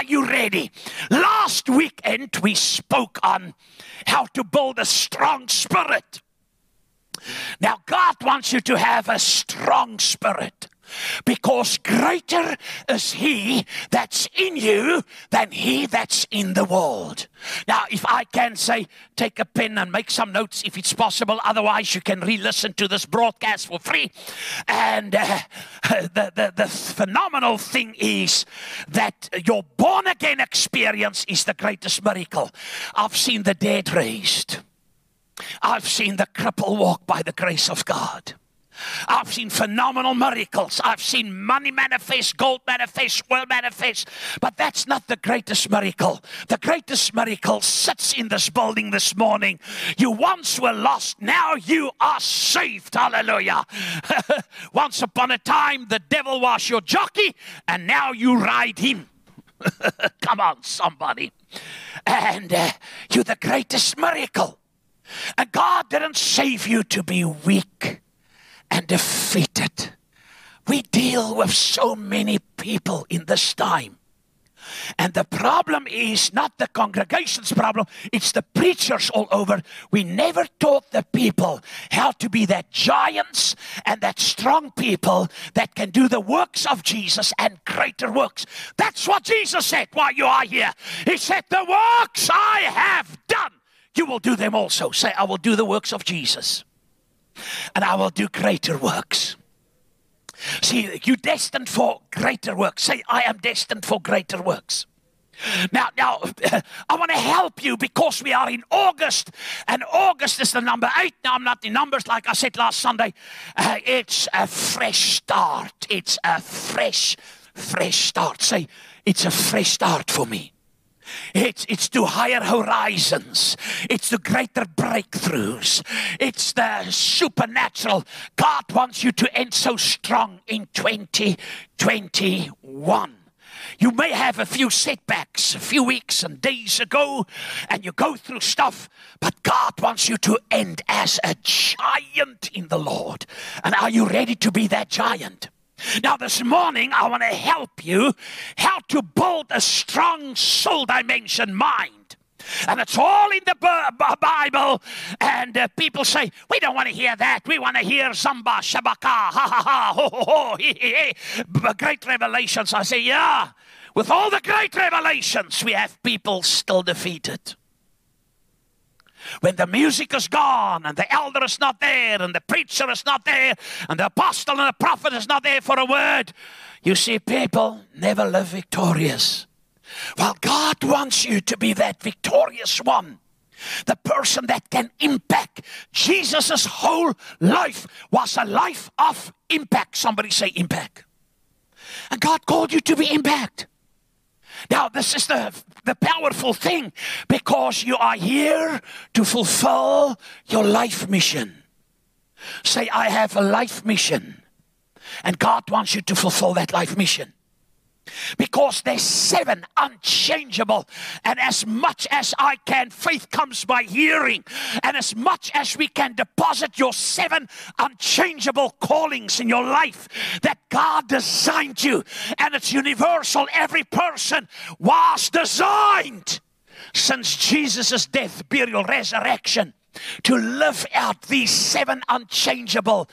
Are you ready? Last weekend we spoke on how to build a strong spirit. Now, God wants you to have a strong spirit because greater is he that's in you than he that's in the world. Now, if I can say, take a pen and make some notes if it's possible, otherwise, you can re listen to this broadcast for free. And uh, the, the, the phenomenal thing is that your born again experience is the greatest miracle. I've seen the dead raised. I've seen the cripple walk by the grace of God. I've seen phenomenal miracles. I've seen money manifest, gold manifest, oil manifest. But that's not the greatest miracle. The greatest miracle sits in this building this morning. You once were lost, now you are saved. Hallelujah. once upon a time, the devil was your jockey, and now you ride him. Come on, somebody. And uh, you're the greatest miracle. And God didn't save you to be weak and defeated. We deal with so many people in this time. And the problem is not the congregation's problem, it's the preachers all over. We never taught the people how to be that giants and that strong people that can do the works of Jesus and greater works. That's what Jesus said while you are here. He said, The works I have done, you will do them also. Say, I will do the works of Jesus and I will do greater works. See, you're destined for greater works. Say, I am destined for greater works. Now, now, I want to help you because we are in August, and August is the number eight. Now, I'm not in numbers like I said last Sunday. Uh, it's a fresh start. It's a fresh, fresh start. Say, it's a fresh start for me. It's, it's to higher horizons. It's to greater breakthroughs. It's the supernatural. God wants you to end so strong in 2021. You may have a few setbacks a few weeks and days ago, and you go through stuff, but God wants you to end as a giant in the Lord. And are you ready to be that giant? Now, this morning, I want to help you how to build a strong soul dimension mind. And it's all in the Bible. And uh, people say, we don't want to hear that. We want to hear Zamba, Shabaka, ha ha ha, ho ho ho, he, he, he. Great revelations. I say, yeah. With all the great revelations, we have people still defeated. When the music is gone and the elder is not there and the preacher is not there and the apostle and the prophet is not there for a word, you see, people never live victorious. Well, God wants you to be that victorious one. The person that can impact. Jesus' whole life was a life of impact. Somebody say impact. And God called you to be impact. Now, this is the, the powerful thing because you are here to fulfill your life mission. Say, I have a life mission. And God wants you to fulfill that life mission because there's seven unchangeable. And as much as I can, faith comes by hearing. And as much as we can deposit your seven unchangeable callings in your life that God designed you, and it's universal, every person was designed since Jesus' death, burial, resurrection to live out these seven unchangeable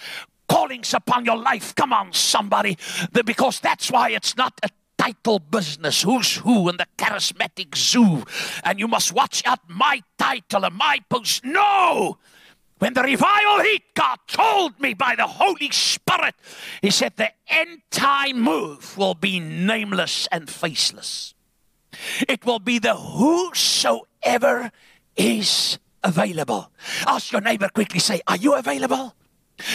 callings upon your life. Come on, somebody. Because that's why it's not a title business. Who's who in the charismatic zoo? And you must watch out. My title and my post no! When the revival hit god told me by the holy spirit. He said the end time move will be nameless and faceless. It will be the whosoever is available. Ask your neighbor quickly say are you available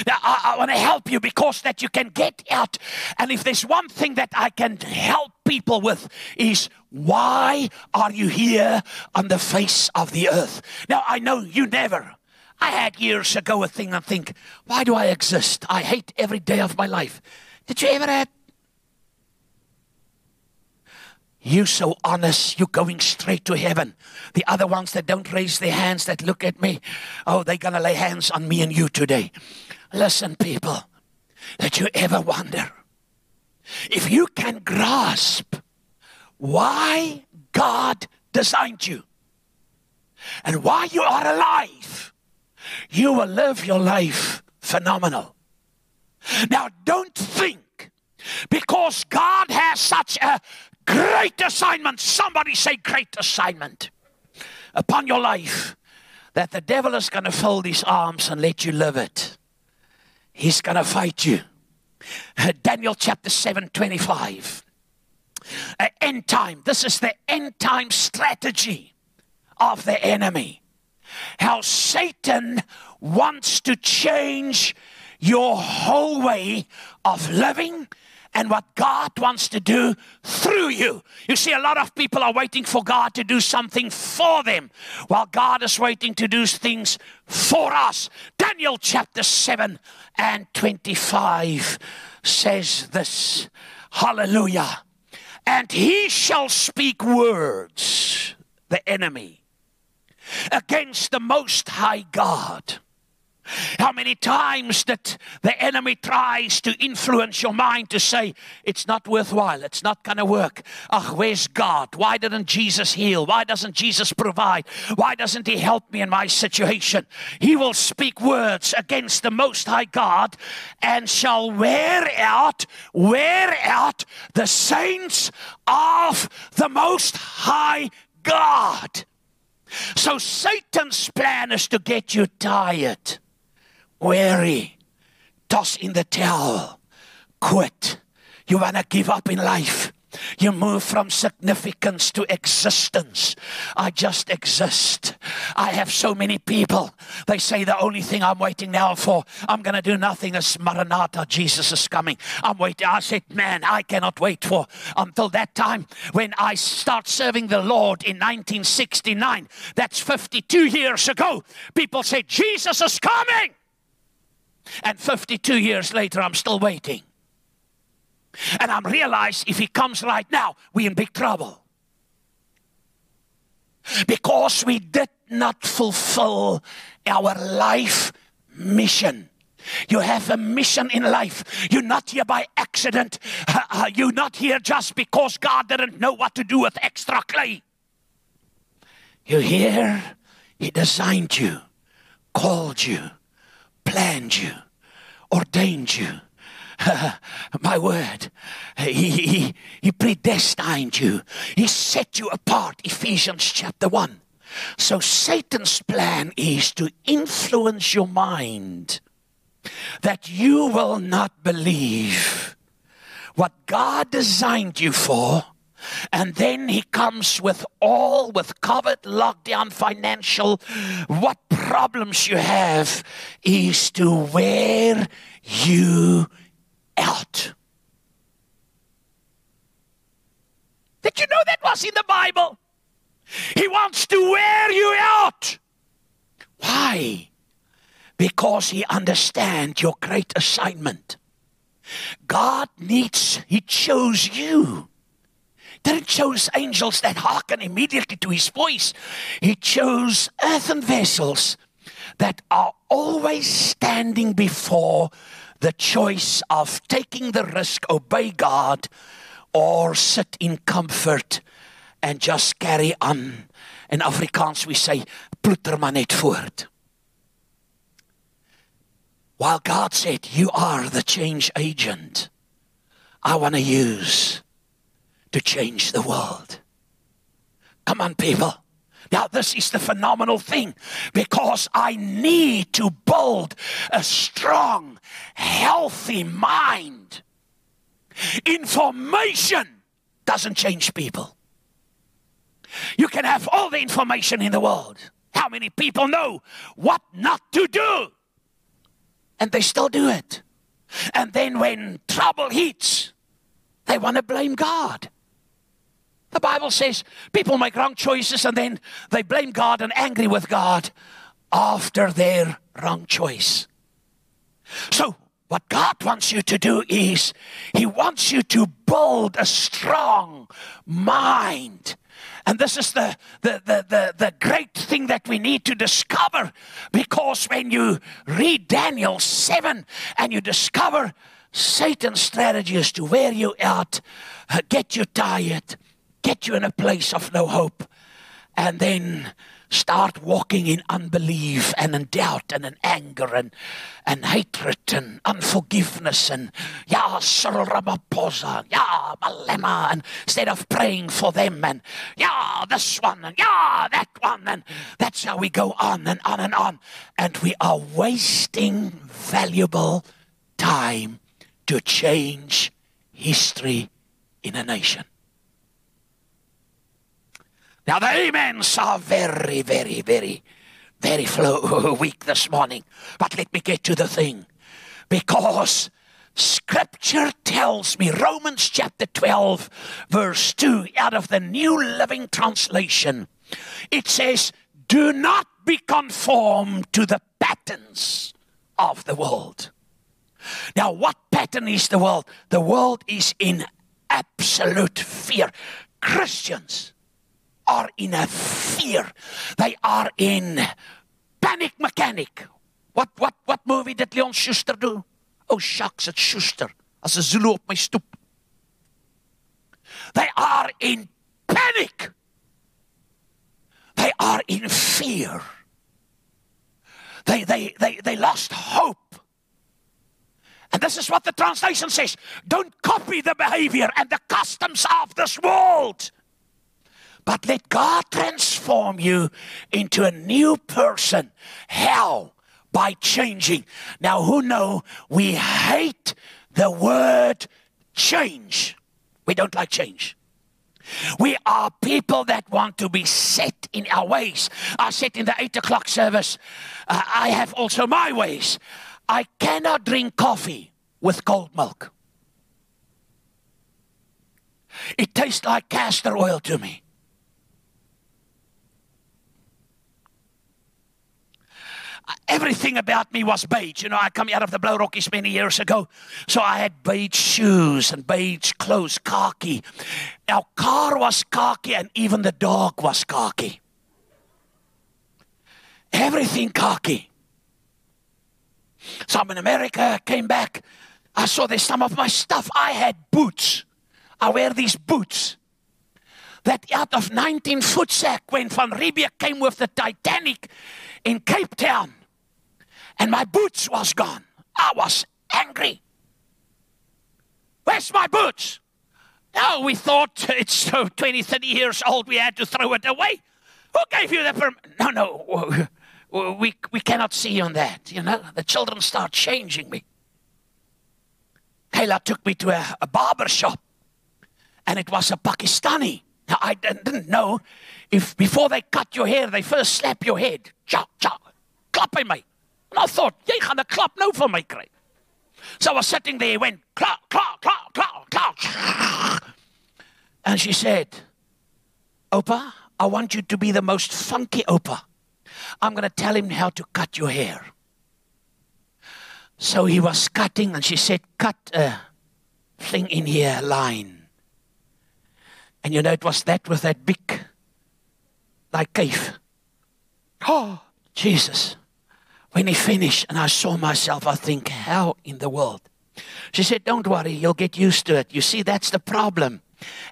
now, I, I want to help you because that you can get out. And if there's one thing that I can help people with is why are you here on the face of the earth? Now, I know you never. I had years ago a thing and think, why do I exist? I hate every day of my life. Did you ever have you so honest, you going straight to heaven. The other ones that don't raise their hands, that look at me, oh, they're to lay hands on me and you today. Listen, people, that you ever wonder if you can grasp why God designed you and why you are alive, you will live your life phenomenal. Now, don't think because God has such a great assignment, somebody say great assignment upon your life, that the devil is going to fold his arms and let you live it. He's going to fight you. Daniel chapter 7 25. Uh, end time. This is the end time strategy of the enemy. How Satan wants to change your whole way of living and what God wants to do through you. You see, a lot of people are waiting for God to do something for them, while God is waiting to do things for us. Daniel chapter 7 and 25 says this Hallelujah. And he shall speak words, the enemy, against the Most High God how many times that the enemy tries to influence your mind to say, it's not worthwhile, it's not going to work. Ah, where's God? Why didn't Jesus heal? Why doesn't Jesus provide? Why doesn't He help me in my situation? He will speak words against the Most High God and shall wear out, wear out the saints of the Most High God. So Satan's plan is to get you tired weary, toss in the towel, quit. You want to give up in life. You move from significance to existence. I just exist. I have so many people. They say the only thing I'm waiting now for, I'm going to do nothing is Maranatha, Jesus is coming. I'm waiting. I said, man, I cannot wait for until that time when I start serving the Lord in 1969. That's 52 years ago. People say, Jesus is coming. And 52 years later, I'm still waiting. And I'm realized if he comes right now, we're in big trouble. Because we did not fulfill our life mission. You have a mission in life. You're not here by accident. You're not here just because God didn't know what to do with extra clay. You're here. He designed you, called you, planned you, ordained you. My word, he, he, he predestined you, he set you apart. Ephesians chapter 1. So Satan's plan is to influence your mind that you will not believe what God designed you for and then he comes with all, with COVID, lockdown, financial, what problems you have is to wear you out. Did you know that was in the Bible? He wants to wear you out. Why? Because he understands your great assignment. God needs, he chose you didn't chose angels that hearken immediately to his voice. He chose earthen vessels that are always standing before the choice of taking the risk, obey God, or sit in comfort and just carry on. In Afrikaans we say, ploeter maar net voort. While God said, you are the change agent, I want to use to change the world. Come on, people. Now, this is the phenomenal thing because I need to build a strong, healthy mind. Information doesn't change people. You can have all the information in the world. How many people know what not to do? And they still do it. And then when trouble hits, they want to blame God. The Bible says people make wrong choices and then they blame God and angry with God after their wrong choice. So, what God wants you to do is He wants you to build a strong mind. And this is the, the, the, the, the great thing that we need to discover because when you read Daniel 7 and you discover Satan's strategy is to wear you out, get you tired, get you in a place of no hope, and then start walking in unbelief and in doubt and in anger and, and hatred and unforgiveness and yeah, Cyril Ramaphosa, yeah, Malema, and instead of praying for them and yeah, this one and yeah, that one, and that's how we go on and on and on. And we are wasting valuable time to change history in a nation. Now, the amens are very, very, very, very flow, weak this morning. But let me get to the thing. Because Scripture tells me, Romans chapter 12, verse 2, out of the New Living Translation, it says, Do not be conformed to the patterns of the world. Now, what pattern is the world? The world is in absolute fear. Christians are in a fear. They are in panic mechanic. What, what, what movie did Leon Schuster do? Oh, shucks, it's Schuster. As 'n Zulu op my stoep. They are in panic. They are in fear. They, they, they, they lost hope. And this is what the translation says don't copy the behavior and the customs of this world. But let God transform you into a new person. How? By changing. Now, who know we hate the word change? We don't like change. We are people that want to be set in our ways. I said in the eight o'clock service, uh, I have also my ways. I cannot drink coffee with cold milk. It tastes like castor oil to me. Everything about me was beige. You know, I come out of the Blue Rockies many years ago, so I had beige shoes and beige clothes, khaki. Our car was khaki, and even the dog was khaki. Everything khaki. So I'm in America, I came back. I saw there's some of my stuff. I had boots. I wear these boots that out of 19 foot sack when Van Riebeeck came with the Titanic in Cape Town and my boots was gone. I was angry. Where's my boots? Oh, we thought it's so 20, 30 years old, we had to throw it away. Who gave you the permission? No, no, we, we cannot see on that. You know, the children start changing me. Kayla took me to a, a barber shop, and it was a Pakistani. Now, I didn't know if before they cut your hair, they first slap your head. Cha, cha, klap in my. And I thought, jy gaan 'n klap nou van my kry. So I was sitting there, went clap, clap, clap, clap, clap. And she said, Opa, I want you to be the most funky Opa. I'm going to tell him how to cut your hair. So he was cutting, and she said, Cut a thing in here, line. And you know, it was that with that big, like cave. Oh, Jesus. When he finished and I saw myself, I think, how in the world? She said, Don't worry, you'll get used to it. You see, that's the problem.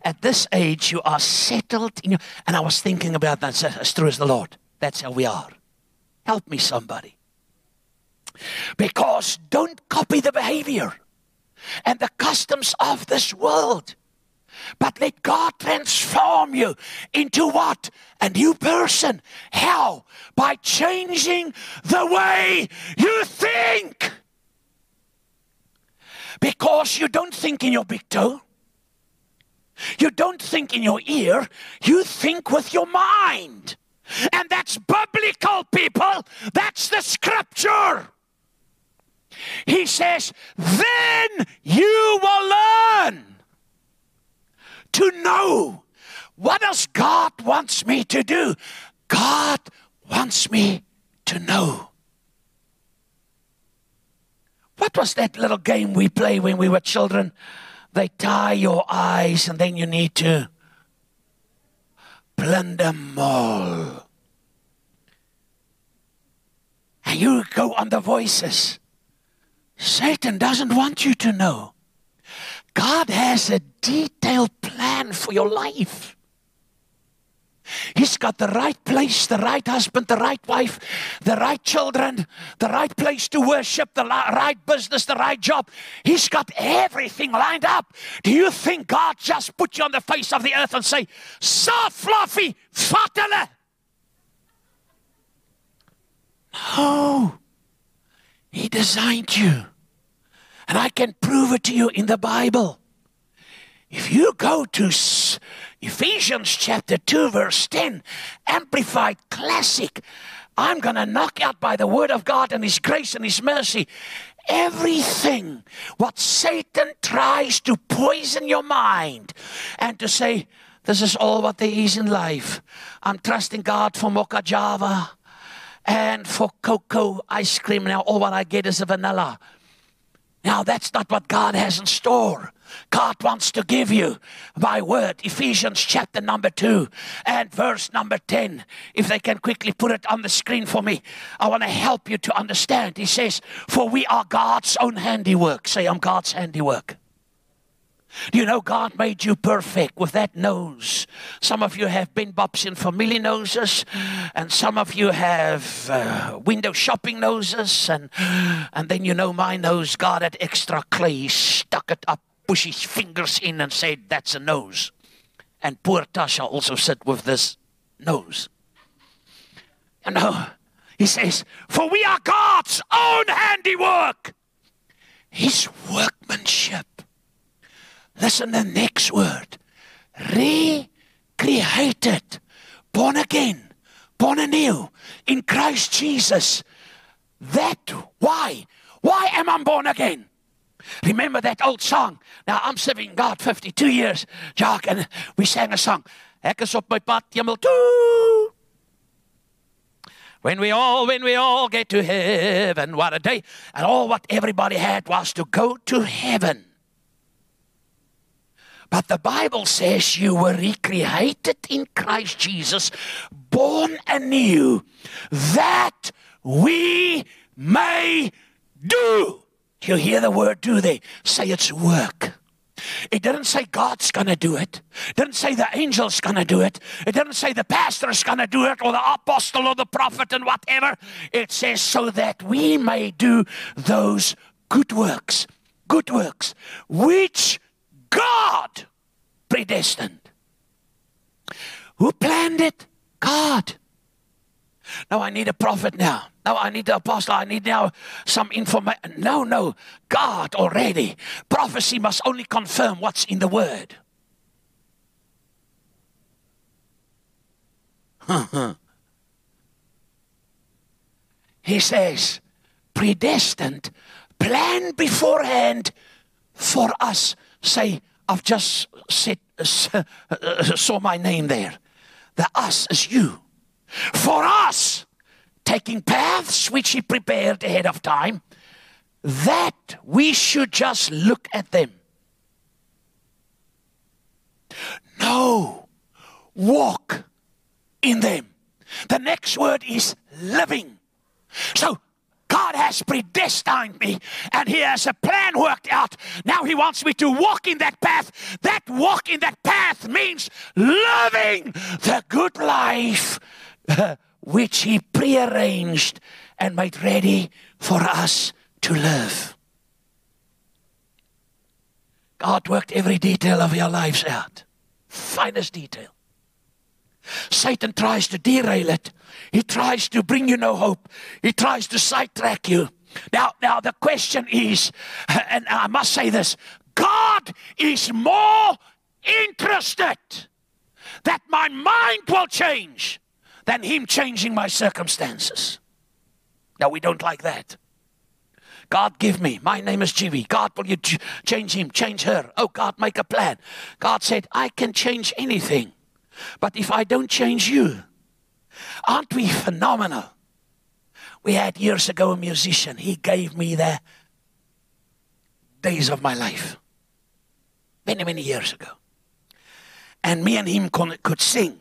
At this age, you are settled in your. And I was thinking about that as true as the Lord. That's how we are. Help me, somebody. Because don't copy the behavior and the customs of this world. But let God transform you into what? A new person. How? By changing the way you think. Because you don't think in your big toe. You don't think in your ear. You think with your mind. And that's biblical, people. That's the scripture. He says, then you will learn to know what does God wants me to do? God wants me to know. What was that little game we play when we were children? They tie your eyes and then you need to blend them all. And you go on the voices. Satan doesn't want you to know. God has a detailed plan for your life. He's got the right place, the right husband, the right wife, the right children, the right place to worship, the right business, the right job. He's got everything lined up. Do you think God just put you on the face of the earth and say, "Sa fluffy, fatale"? No. He designed you. And I can prove it to you in the Bible. If you go to Ephesians chapter 2, verse 10, Amplified Classic, I'm going to knock out by the word of God and His grace and His mercy everything what Satan tries to poison your mind and to say, This is all what there is in life. I'm trusting God for mocha java and for cocoa ice cream. Now, all what I get is a vanilla. Now, that's not what God has in store. God wants to give you by word. Ephesians chapter number 2 and verse number 10. If they can quickly put it on the screen for me, I want to help you to understand. He says, For we are God's own handiwork. Say, I'm God's handiwork. Do you know God made you perfect with that nose? Some of you have bin bops in family noses, and some of you have uh, window shopping noses, and and then you know my nose God it extra clay, stuck it up, pushed his fingers in, and said, "That's a nose." And poor Tasha also sit with this nose. You know, he says, "For we are God's own handiwork, His workmanship." Listen to the next word. Recreated. Born again. Born anew. In Christ Jesus. That why? Why am I born again? Remember that old song? Now I'm serving God 52 years, Jack, and we sang a song. Ek is op my pad hemel toe. When we all, when we all get to heaven, what a day. And all what everybody had was to go to heaven. But the Bible says you were recreated in Christ Jesus, born anew, that we may do. You hear the word do there? Say it's work. It didn't say God's going to do it. It didn't say the angel's going to do it. It didn't say the pastor's going to do it or the apostle or the prophet and whatever. It says so that we may do those good works. Good works. Which God predestined. Who planned it? God. Now I need a prophet now. Now I need the apostle. I need now some information. No, no. God already. Prophecy must only confirm what's in the word. he says, predestined, planned beforehand for us. Say, I've just uh, saw my name there. The us is you. For us, taking paths which He prepared ahead of time, that we should just look at them. No, walk in them. The next word is living. So God has predestined me and He has a plan worked out. Now He wants me to walk in that path. That walk in that path means living the good life which He prearranged and made ready for us to live. God worked every detail of your lives out, finest detail. Satan tries to derail it. He tries to bring you no hope. He tries to sidetrack you. Now, now the question is, and I must say this, God is more interested that my mind will change than him changing my circumstances. Now we don't like that. God, give me. My name is Jimmy. God, will you change him, change her? Oh, God, make a plan. God said, I can change anything. But if I don't change you, aren't we phenomenal? We had years ago a musician. He gave me the days of my life. Many, many years ago. And me and him could sing.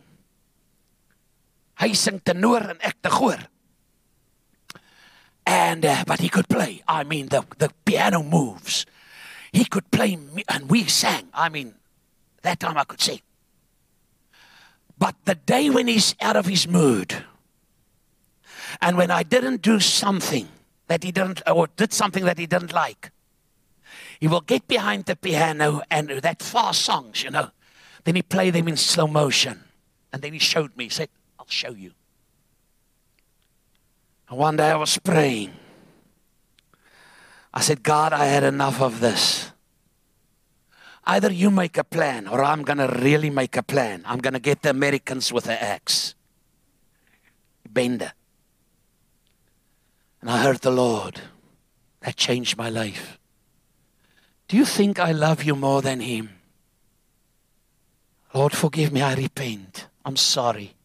Hy sing tenor en ek te goor. And uh, but he could play. I mean the the piano moves. He could play and we sang. I mean that time I could sing. But the day when he's out of his mood, and when I didn't do something that he didn't, or did something that he didn't like, he will get behind the piano and that fast songs, you know. Then he play them in slow motion. And then he showed me, he said, I'll show you. And one day I was praying. I said, God, I had enough of this. Either you make a plan or I'm going to really make a plan. I'm going to get the Americans with an axe. Bender. And I heard the Lord. That changed my life. Do you think I love you more than him? Lord, forgive me. I repent. I'm sorry.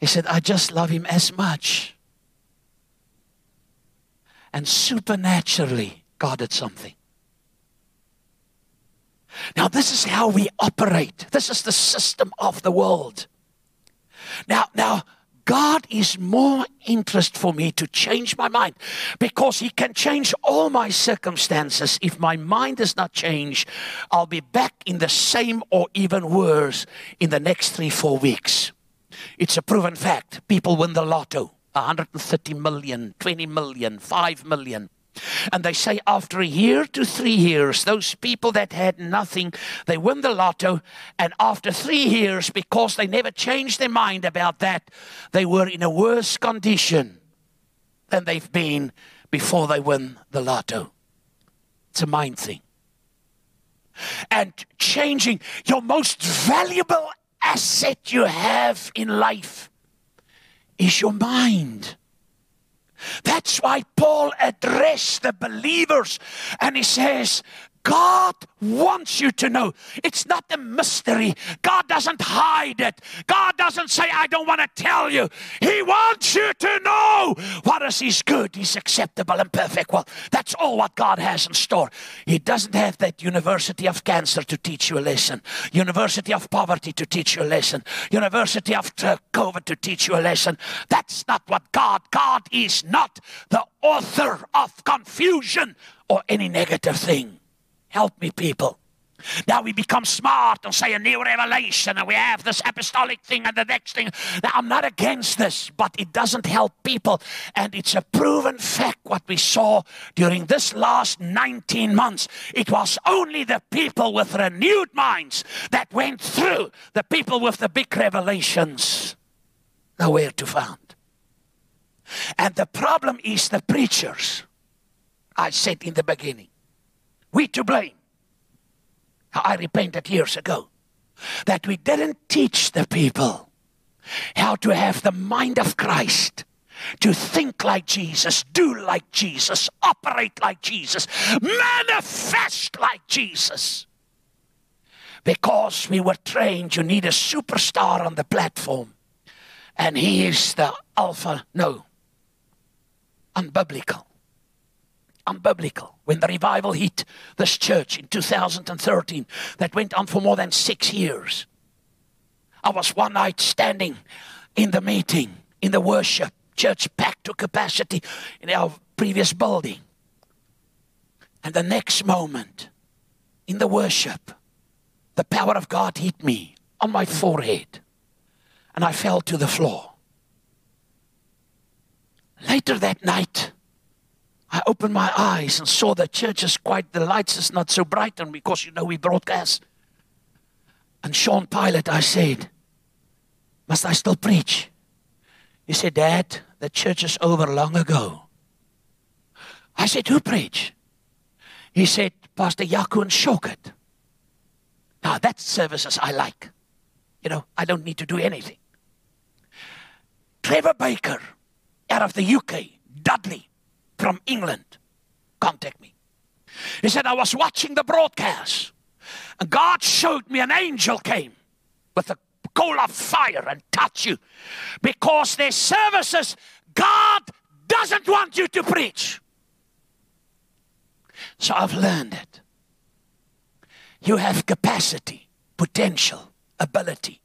He said, I just love him as much. And supernaturally, God did something. Now, this is how we operate. This is the system of the world. Now, now, God is more interest for me to change my mind because He can change all my circumstances. If my mind does not change, I'll be back in the same or even worse in the next three, four weeks. It's a proven fact. People win the lotto 130 million, 20 million, 5 million. And they say after a year to three years, those people that had nothing, they win the lotto. And after three years, because they never changed their mind about that, they were in a worse condition than they've been before they win the lotto. It's a mind thing. And changing your most valuable asset you have in life is your mind. That's why Paul addressed the believers and he says, God wants you to know. It's not a mystery. God doesn't hide it. God doesn't say, I don't want to tell you. He wants you to know what is His good, His acceptable, and perfect will. That's all what God has in store. He doesn't have that University of Cancer to teach you a lesson, University of Poverty to teach you a lesson, University of COVID to teach you a lesson. That's not what God, God is not the author of confusion or any negative thing. Help me, people. Now we become smart and say a new revelation, and we have this apostolic thing and the next thing. Now, I'm not against this, but it doesn't help people. And it's a proven fact what we saw during this last 19 months. It was only the people with renewed minds that went through, the people with the big revelations, nowhere to find. And the problem is the preachers. I said in the beginning. We to blame. I repented years ago that we didn't teach the people how to have the mind of Christ, to think like Jesus, do like Jesus, operate like Jesus, manifest like Jesus. Because we were trained, you need a superstar on the platform. And he is the alpha. No. Unbiblical unbiblical. When the revival hit this church in 2013, that went on for more than six years. I was one night standing in the meeting, in the worship, church packed to capacity in our previous building. And the next moment, in the worship, the power of God hit me on my forehead, and I fell to the floor. Later that night, I opened my eyes and saw the church is quite, the lights is not so bright, and because you know we broadcast. And Sean Pilot, I said, Must I still preach? He said, Dad, the church is over long ago. I said, Who preach? He said, Pastor Yaku and Shokat. Now that's services I like. You know, I don't need to do anything. Trevor Baker out of the UK, Dudley, from England contact me. He said, I was watching the broadcast, and God showed me an angel came with a coal of fire and touch you because their services, God doesn't want you to preach. So I've learned it. You have capacity, potential, ability,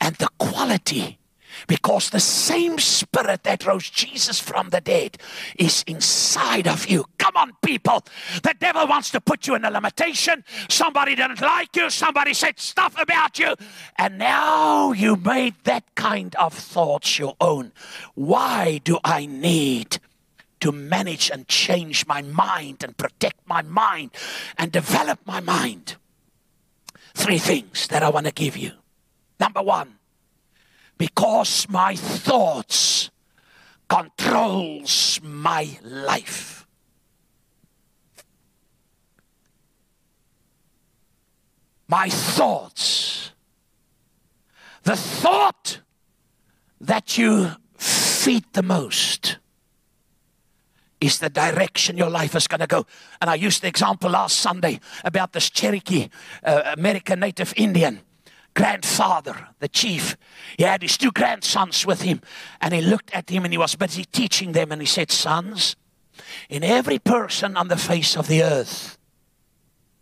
and the quality Because the same spirit that rose Jesus from the dead is inside of you. Come on, people. The devil wants to put you in a limitation. Somebody didn't like you. Somebody said stuff about you. And now you made that kind of thoughts your own. Why do I need to manage and change my mind and protect my mind and develop my mind? Three things that I want to give you. Number one, because my thoughts controls my life. My thoughts. The thought that you feed the most is the direction your life is going to go. And I used the example last Sunday about this Cherokee uh, American Native Indian grandfather, the chief. He had his two grandsons with him, and he looked at him and he was busy teaching them. And he said, Sons, in every person on the face of the earth,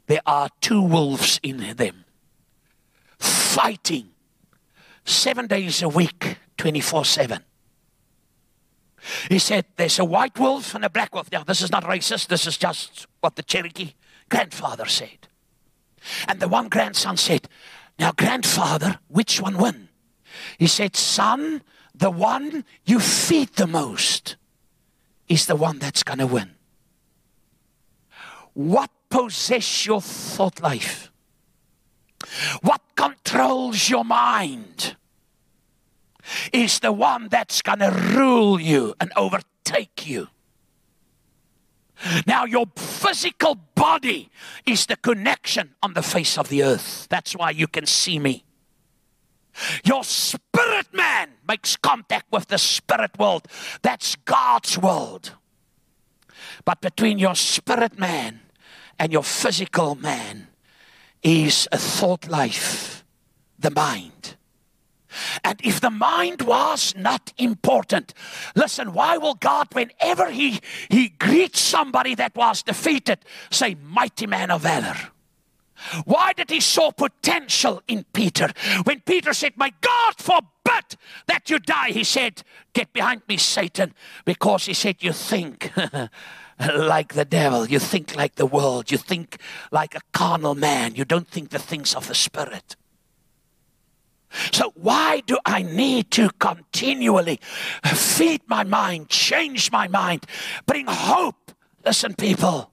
there are two wolves in them fighting seven days a week, 24 7. He said, There's a white wolf and a black wolf. Now, this is not racist, this is just what the Cherokee grandfather said. And the one grandson said, now, grandfather, which one won? He said, Son, the one you feed the most is the one that's going to win. What possess your thought life? What controls your mind is the one that's going to rule you and overtake you. Now, your physical body is the connection on the face of the earth. That's why you can see me. Your spirit man makes contact with the spirit world. That's God's world. But between your spirit man and your physical man is a thought life, the mind. And if the mind was not important, listen, why will God, whenever He, he greets somebody that was defeated, say, Mighty man of valor? Why did he saw potential in Peter? When Peter said, My God forbid that you die, he said, Get behind me, Satan, because he said, You think like the devil, you think like the world, you think like a carnal man, you don't think the things of the Spirit. So, why do I need to continually feed my mind, change my mind, bring hope? Listen, people,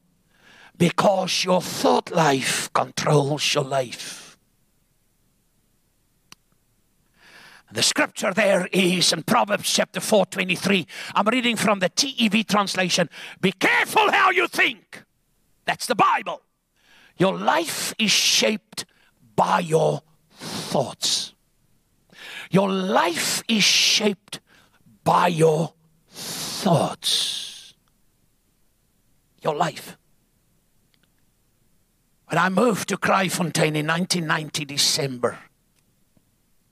because your thought life controls your life. The scripture there is in Proverbs chapter 4 23. I'm reading from the TEV translation. Be careful how you think. That's the Bible. Your life is shaped by your thoughts. Your life is shaped by your thoughts. Your life. When I moved to Kraaifontein in 1990 December,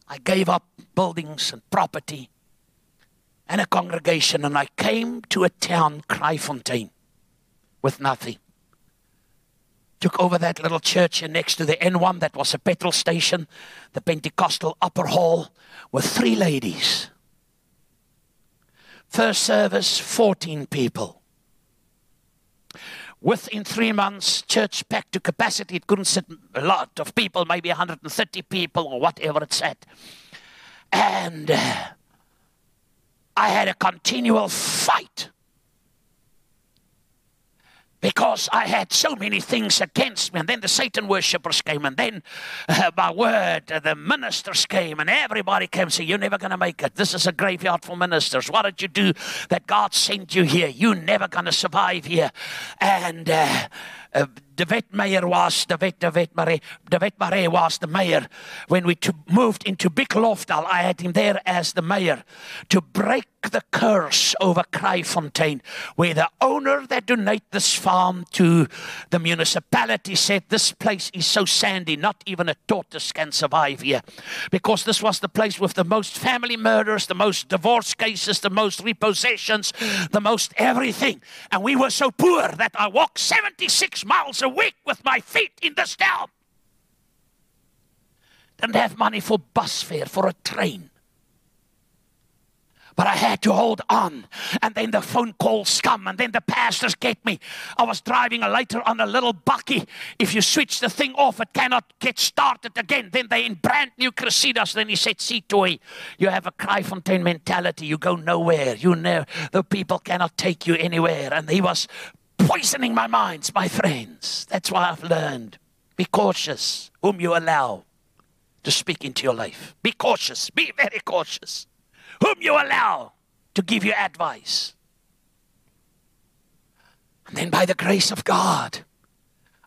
I gave up buildings and property and a congregation, and I came to a town, Kraaifontein, with nothing took over that little church next to the N1 that was a petrol station, the Pentecostal upper hall, with three ladies. First service, 14 people. Within three months, church packed to capacity. It couldn't sit a lot of people, maybe 130 people or whatever it said. And uh, I had a continual fight because I had so many things against me. And then the Satan worshippers came, and then uh, my word, uh, the ministers came, and everybody came and said, You're never going to make it. This is a graveyard for ministers. What did you do that God sent you here? You're never going to survive here. And uh, uh, De Wet Meyer was, De Wet, De Wet Marais, De Wet Marais was the mayor. When we moved into Big Lofdal, I had him there as the mayor to break the curse over Kraaifontein, where the owner that donated this farm to the municipality said this place is so sandy, not even a tortoise can survive here. Because this was the place with the most family murders, the most divorce cases, the most repossessions, the most everything. And we were so poor that I walked 76 miles week with my feet in the town. Didn't have money for bus fare, for a train. But I had to hold on. And then the phone calls come, and then the pastors get me. I was driving a later on a little bucky. If you switch the thing off, it cannot get started again. Then they in brand new Cressidas. Then he said, See, Toy, you have a Kraaifontein mentality. You go nowhere. You know, the people cannot take you anywhere. And he was poisoning my minds, my friends. That's why I've learned. Be cautious whom you allow to speak into your life. Be cautious. Be very cautious whom you allow to give you advice. And then, by the grace of God,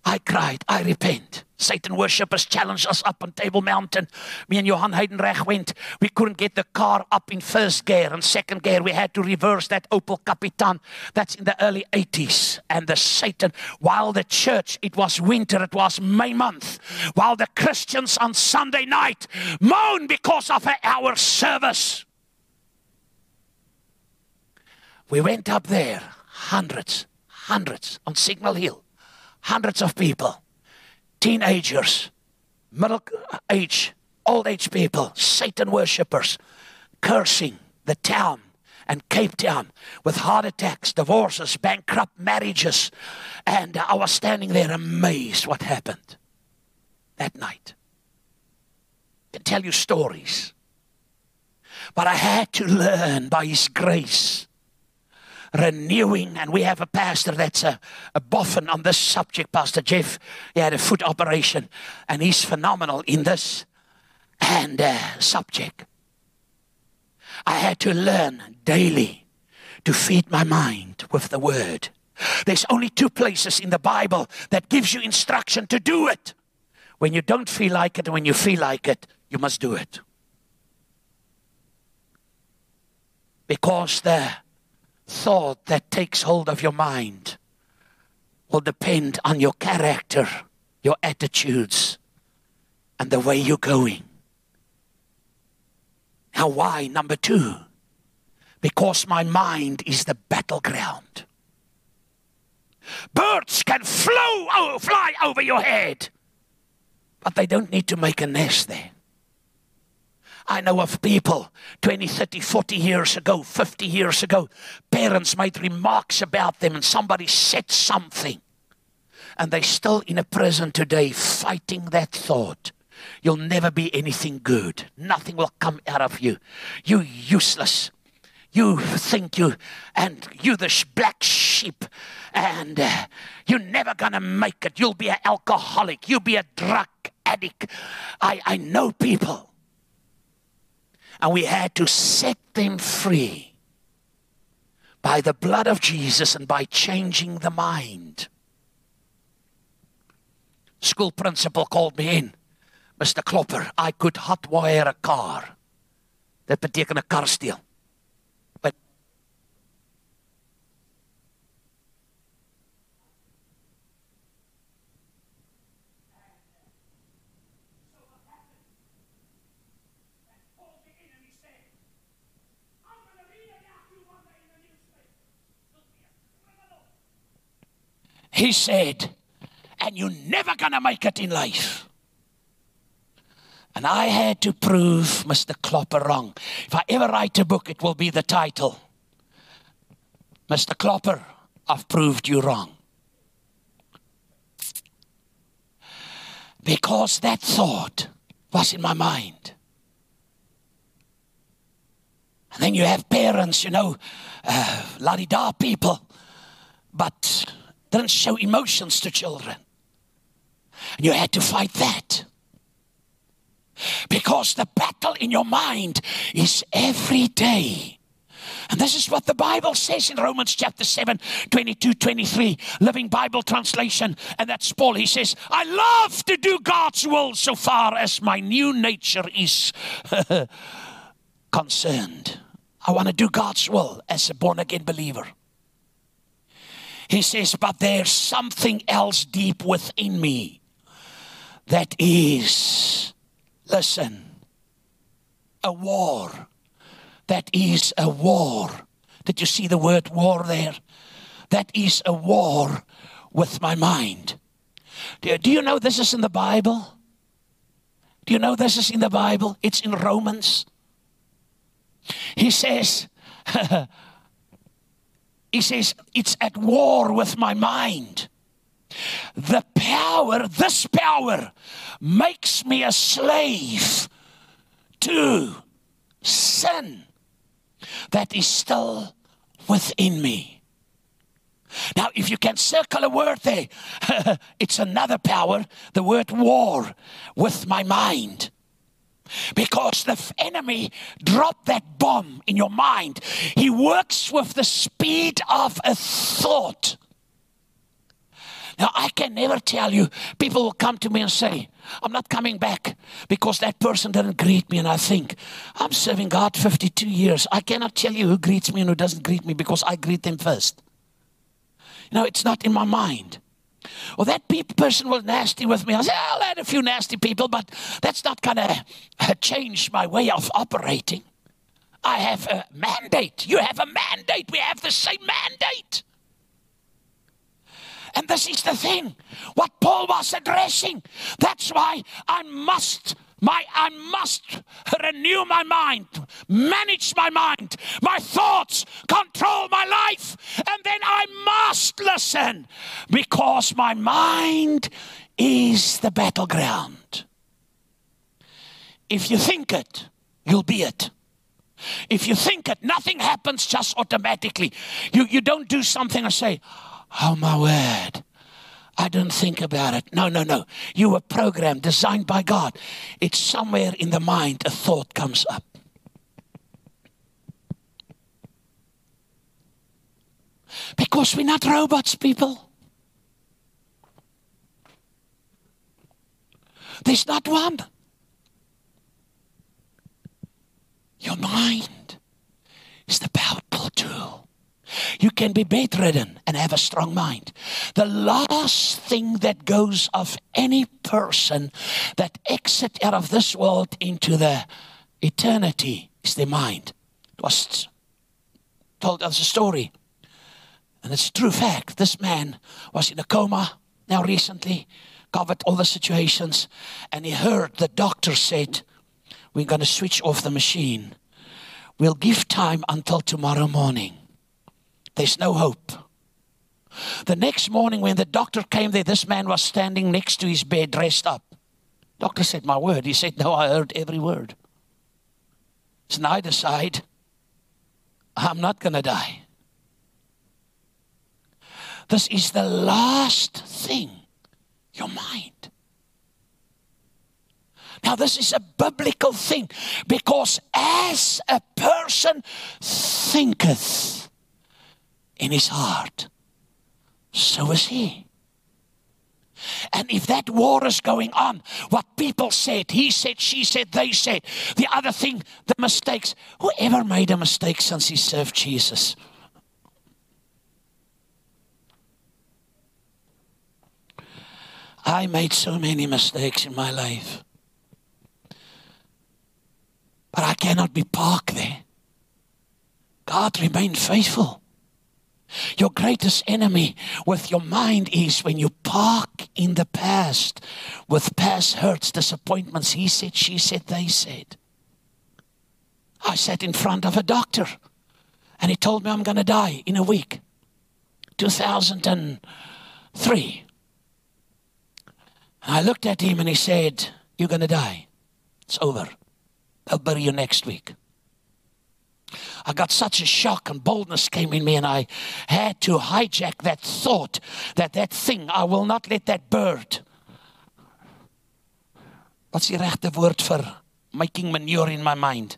I cried, I repent. Satan worshippers challenged us up on Table Mountain. Me and Johan Heidenreich went. We couldn't get the car up in first gear and second gear. We had to reverse that Opel Kapitän. That's in the early 80s. And the Satan, while the church, it was winter, it was May month, while the Christians on Sunday night moan because of our service. We went up there, hundreds, hundreds on Signal Hill, hundreds of people, teenagers, middle age, old age people, Satan worshippers, cursing the town and Cape Town with heart attacks, divorces, bankrupt marriages. And I was standing there amazed what happened that night. I can tell you stories. But I had to learn by His grace renewing. And we have a pastor that's a, a boffin on this subject, Pastor Jeff. He had a foot operation, and he's phenomenal in this and uh, subject. I had to learn daily to feed my mind with the word. There's only two places in the Bible that gives you instruction to do it. When you don't feel like it and when you feel like it, you must do it. Because the thought that takes hold of your mind will depend on your character, your attitudes, and the way you're going. Now, why? Number two, because my mind is the battleground. Birds can flow, oh, fly over your head, but they don't need to make a nest there. I know of people 20, 30, 40 years ago, 50 years ago, parents made remarks about them and somebody said something. And they're still in a prison today fighting that thought. You'll never be anything good. Nothing will come out of you. You useless. You think you, and you the black sheep, and uh, you're never gonna make it. You'll be an alcoholic. You'll be a drug addict. I, I know people and we had to set them free by the blood of Jesus and by changing the mind. School principal called me in. Mr. Klopper, I could hotwire a car. Dit beteken 'n kar steel. He said, and you're never going to make it in life. And I had to prove Mr. Klopper wrong. If I ever write a book, it will be the title Mr. Klopper, I've proved you wrong. Because that thought was in my mind. And then you have parents, you know, uh, la people, but didn't show emotions to children. And you had to fight that. Because the battle in your mind is every day. And this is what the Bible says in Romans chapter 7, 22, 23, Living Bible translation. And that's Paul. He says, I love to do God's will so far as my new nature is concerned. I want to do God's will as a born again believer. He says, But there's something else deep within me that is, listen, a war. That is a war. Did you see the word war there? That is a war with my mind. Do, do you know this is in the Bible? Do you know this is in the Bible? It's in Romans. He says, he says, It's at war with my mind. The power, this power, makes me a slave to sin that is still within me. Now, if you can circle a word there, it's another power, the word war, with my mind. Because the enemy dropped that bomb in your mind. He works with the speed of a thought. Now, I can never tell you, people will come to me and say, I'm not coming back because that person didn't greet me. And I think, I'm serving God 52 years. I cannot tell you who greets me and who doesn't greet me because I greet them first. You know, it's not in my mind. Well, that person was nasty with me. I said, I'll add a few nasty people, but that's not going to uh, change my way of operating. I have a mandate. You have a mandate. We have the same mandate. And this is the thing, what Paul was addressing. That's why I must my, I must renew my mind, manage my mind, my thoughts, control my life, and then I must listen because my mind is the battleground. If you think it, you'll be it. If you think it, nothing happens just automatically. You, you don't do something and say, Oh, my word. I didn't think about it. No, no, no. You were programmed, designed by God. It's somewhere in the mind a thought comes up. Because we're not robots, people. There's not one. Your mind is the powerful tool. You can be bedridden and have a strong mind. The last thing that goes of any person that exit out of this world into the eternity is their mind. It was told us a story. And it's a true fact. This man was in a coma now recently, covered all the situations, and he heard the doctor said, We're going to switch off the machine. We'll give time until tomorrow morning. There's no hope. The next morning, when the doctor came there, this man was standing next to his bed, dressed up. Doctor said, My word. He said, No, I heard every word. So now I decide I'm not going to die. This is the last thing your mind. Now, this is a biblical thing because as a person thinketh, in his heart, so is he. And if that war is going on, what people said, he said, she said, they said, the other thing, the mistakes, whoever made a mistake since he served Jesus? I made so many mistakes in my life. But I cannot be parked there. God remained faithful. Your greatest enemy with your mind is when you park in the past with past hurts, disappointments. He said, she said, they said. I sat in front of a doctor and he told me I'm going to die in a week. 2003. And I looked at him and he said, You're going to die. It's over. They'll bury you next week. I got such a shock and boldness came in me, and I had to hijack that thought that that thing, I will not let that bird. What's the regte word for making manure in my mind?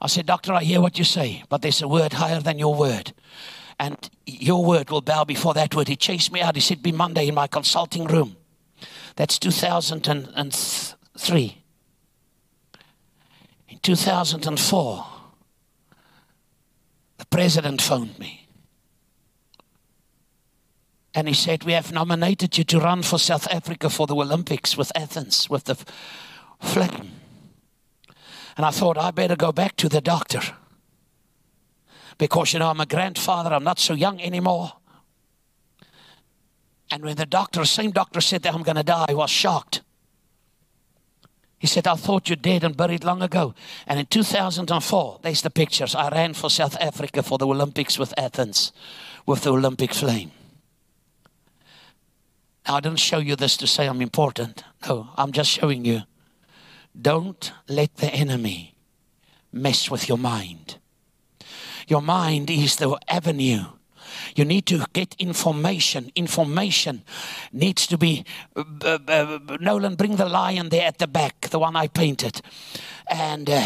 I said, Doctor, I hear what you say, but there's a word higher than your word. And your word will bow before that word. He chased me out. He said, Be Monday in my consulting room. That's 2003. 2004, the president phoned me. And he said, We have nominated you to run for South Africa for the Olympics with Athens, with the flame. And I thought, I better go back to the doctor. Because, you know, I'm a grandfather, I'm not so young anymore. And when the doctor, same doctor said that I'm going to die, I was shocked. He said, I thought you dead and buried long ago. And in 2004, there's the pictures. I ran for South Africa for the Olympics with Athens, with the Olympic flame. Now, I didn't show you this to say I'm important. No, I'm just showing you. Don't let the enemy mess with your mind. Your mind is the avenue. You need to get information. Information needs to be. Uh, uh, Nolan, bring the lion there at the back, the one I painted. And. Uh,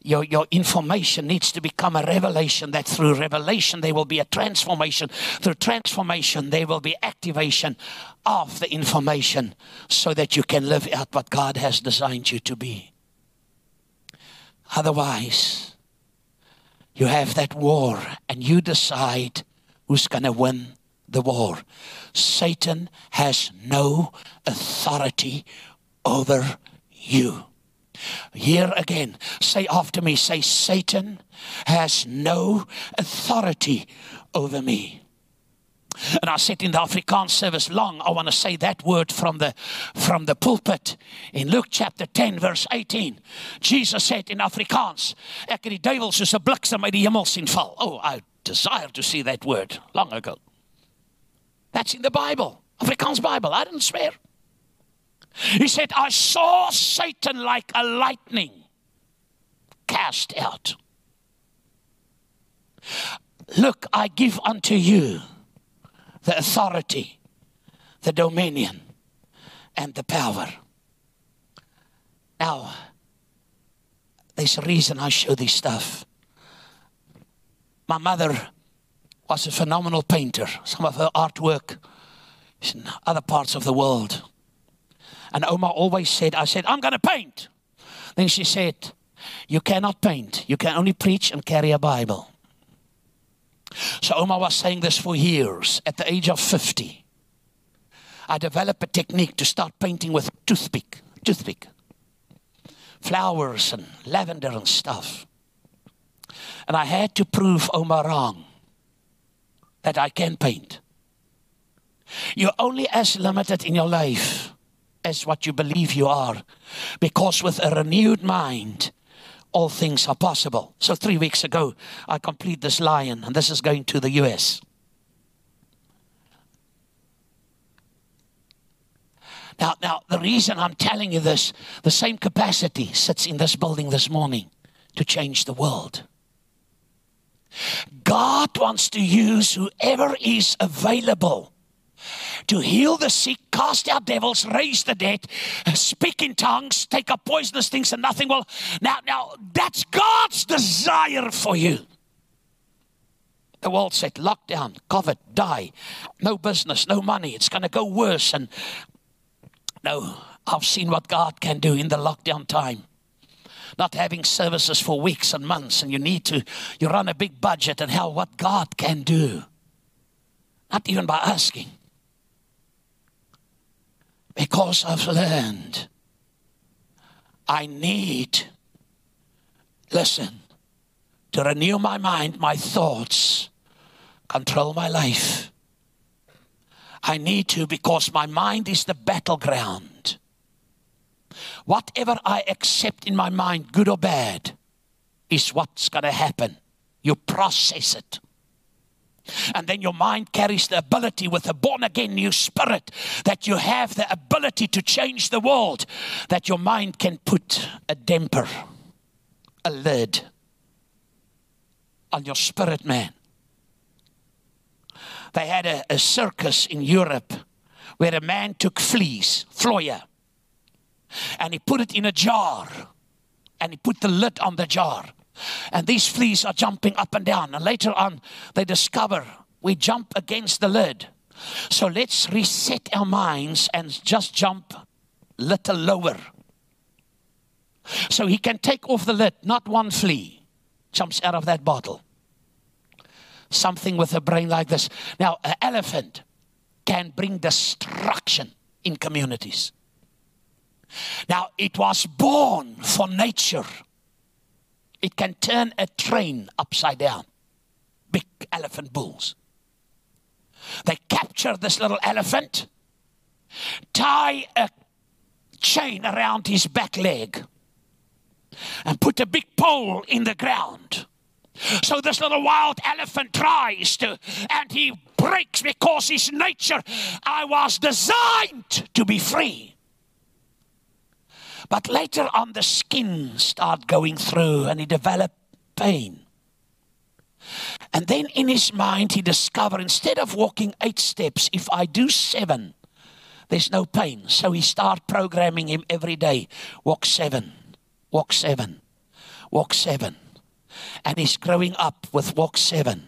your, your information needs to become a revelation that through revelation there will be a transformation through transformation there will be activation of the information so that you can live out what god has designed you to be otherwise you have that war and you decide who's going to win the war satan has no authority over you here again, say after me, say, Satan has no authority over me. And I said in the Afrikaans service long, I want to say that word from the from the pulpit. In Luke chapter 10, verse 18, Jesus said in Afrikaans, ek die duiwel soos 'n bliksem uit die hemel val. Oh, I desire to see that word long ago. That's in the Bible, Afrikaans Bible. I didn't swear. He said, I saw Satan like a lightning cast out. Look, I give unto you the authority, the dominion, and the power. Now, there's a reason I show this stuff. My mother was a phenomenal painter. Some of her artwork is in other parts of the world. And Oma always said, I said, I'm going to paint. Then she said, You cannot paint. You can only preach and carry a Bible. So Oma was saying this for years. At the age of 50, I developed a technique to start painting with toothpick, toothpick, flowers and lavender and stuff. And I had to prove oh, Oma wrong that I can paint. You're only as limited in your life as what you believe you are. Because with a renewed mind, all things are possible. So, three weeks ago, I completed this lion, and this is going to the US. Now, now, the reason I'm telling you this, the same capacity sits in this building this morning to change the world. God wants to use whoever is available to heal the sick, cast out devils, raise the dead, speak in tongues, take up poisonous things, and nothing will. Now, now that's God's desire for you. The world said lockdown, COVID, die, no business, no money, it's going to go worse. And no, I've seen what God can do in the lockdown time not having services for weeks and months, and you need to, you run a big budget, and hell, what God can do. Not even by asking because I've learned I need, listen, to renew my mind, my thoughts, control my life. I need to because my mind is the battleground. Whatever I accept in my mind, good or bad, is what's going to happen. You process it. And then your mind carries the ability with a born again new spirit that you have the ability to change the world, that your mind can put a damper, a lid on your spirit man. They had a, a circus in Europe where a man took fleas, Floyer, and he put it in a jar and he put the lid on the jar and these fleas are jumping up and down. And later on, they discover we jump against the lid. So let's reset our minds and just jump a little lower. So he can take off the lid, not one flea jumps out of that bottle. Something with a brain like this. Now, an elephant can bring destruction in communities. Now, it was born for nature it can turn a train upside down. Big elephant bulls. They capture this little elephant, tie a chain around his back leg and put a big pole in the ground. So this little wild elephant tries to, and he breaks because his nature, I was designed to be free. But later on, the skin start going through and he developed pain. And then in his mind, he discovered instead of walking eight steps, if I do seven, there's no pain. So he start programming him every day. Walk seven, walk seven, walk seven. And he's growing up with walk seven.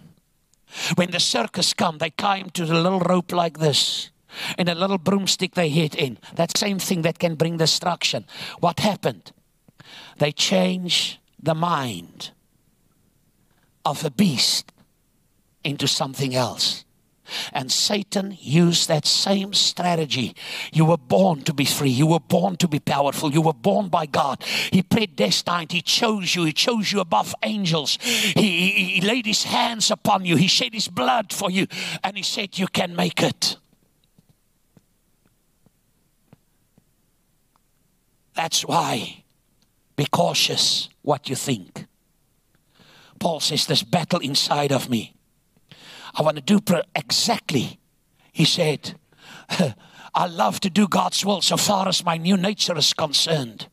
When the circus come, they tie him to the little rope like this. And a little broomstick they hit in. That same thing that can bring destruction. What happened? They change the mind of a beast into something else. And Satan used that same strategy. You were born to be free. You were born to be powerful. You were born by God. He predestined. He chose you. He chose you above angels. He, he, he laid his hands upon you. He shed his blood for you. And he said, You can make it. That's why be cautious what you think. Paul says, There's battle inside of me. I want to do exactly. He said, I love to do God's will so far as my new nature is concerned.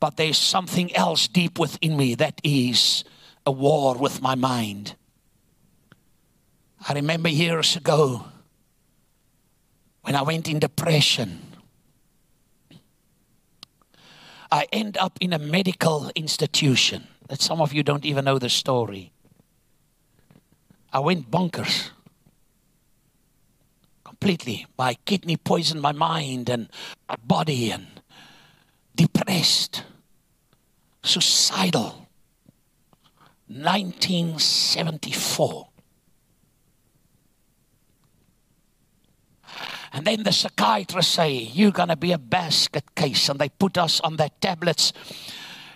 But there's something else deep within me that is a war with my mind. I remember years ago when I went in depression. I end up in a medical institution that some of you don't even know the story. I went bonkers completely. My kidney poisoned my mind and my body and depressed, suicidal. 1974. And then the psychiatrists say, You're going to be a basket case. And they put us on their tablets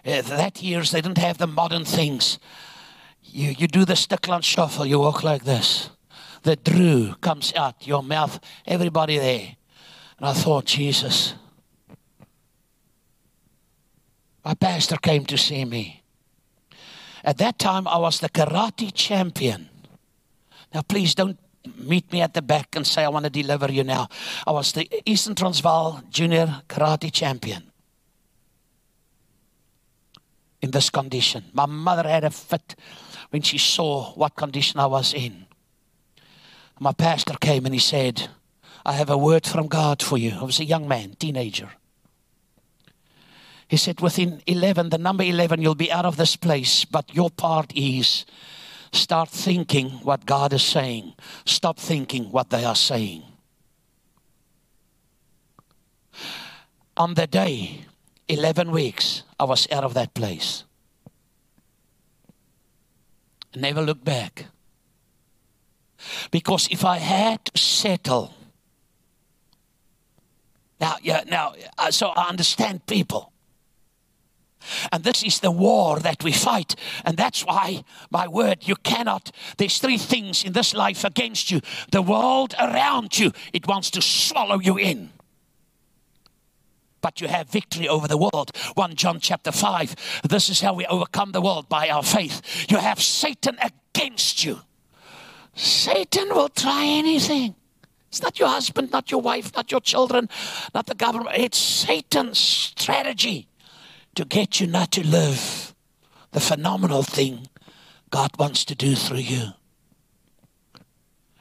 uh, that years they didn't have the modern things. You, you do the Stikland shuffle, you walk like this. The drew comes out, your mouth, everybody there. And I thought, Jesus. My pastor came to see me. At that time, I was the karate champion. Now, please don't meet me at the back and say, I want to deliver you now. I was the Eastern Transvaal junior karate champion in this condition. My mother had a fit when she saw what condition I was in. My pastor came and he said, I have a word from God for you. I was a young man, teenager. He said, within 11, the number 11, you'll be out of this place, but your part is start thinking what God is saying. Stop thinking what they are saying. On the day 11 weeks, I was out of that place. Never looked back. Because if I had to settle, now, yeah, now, uh, so I understand people. And this is the war that we fight. And that's why, my word, you cannot. There's three things in this life against you the world around you, it wants to swallow you in but you have victory over the world. 1 John chapter 5. This is how we overcome the world by our faith. You have Satan against you. Satan will try anything. It's not your husband, not your wife, not your children, not the government. It's Satan's strategy to get you not to live the phenomenal thing God wants to do through you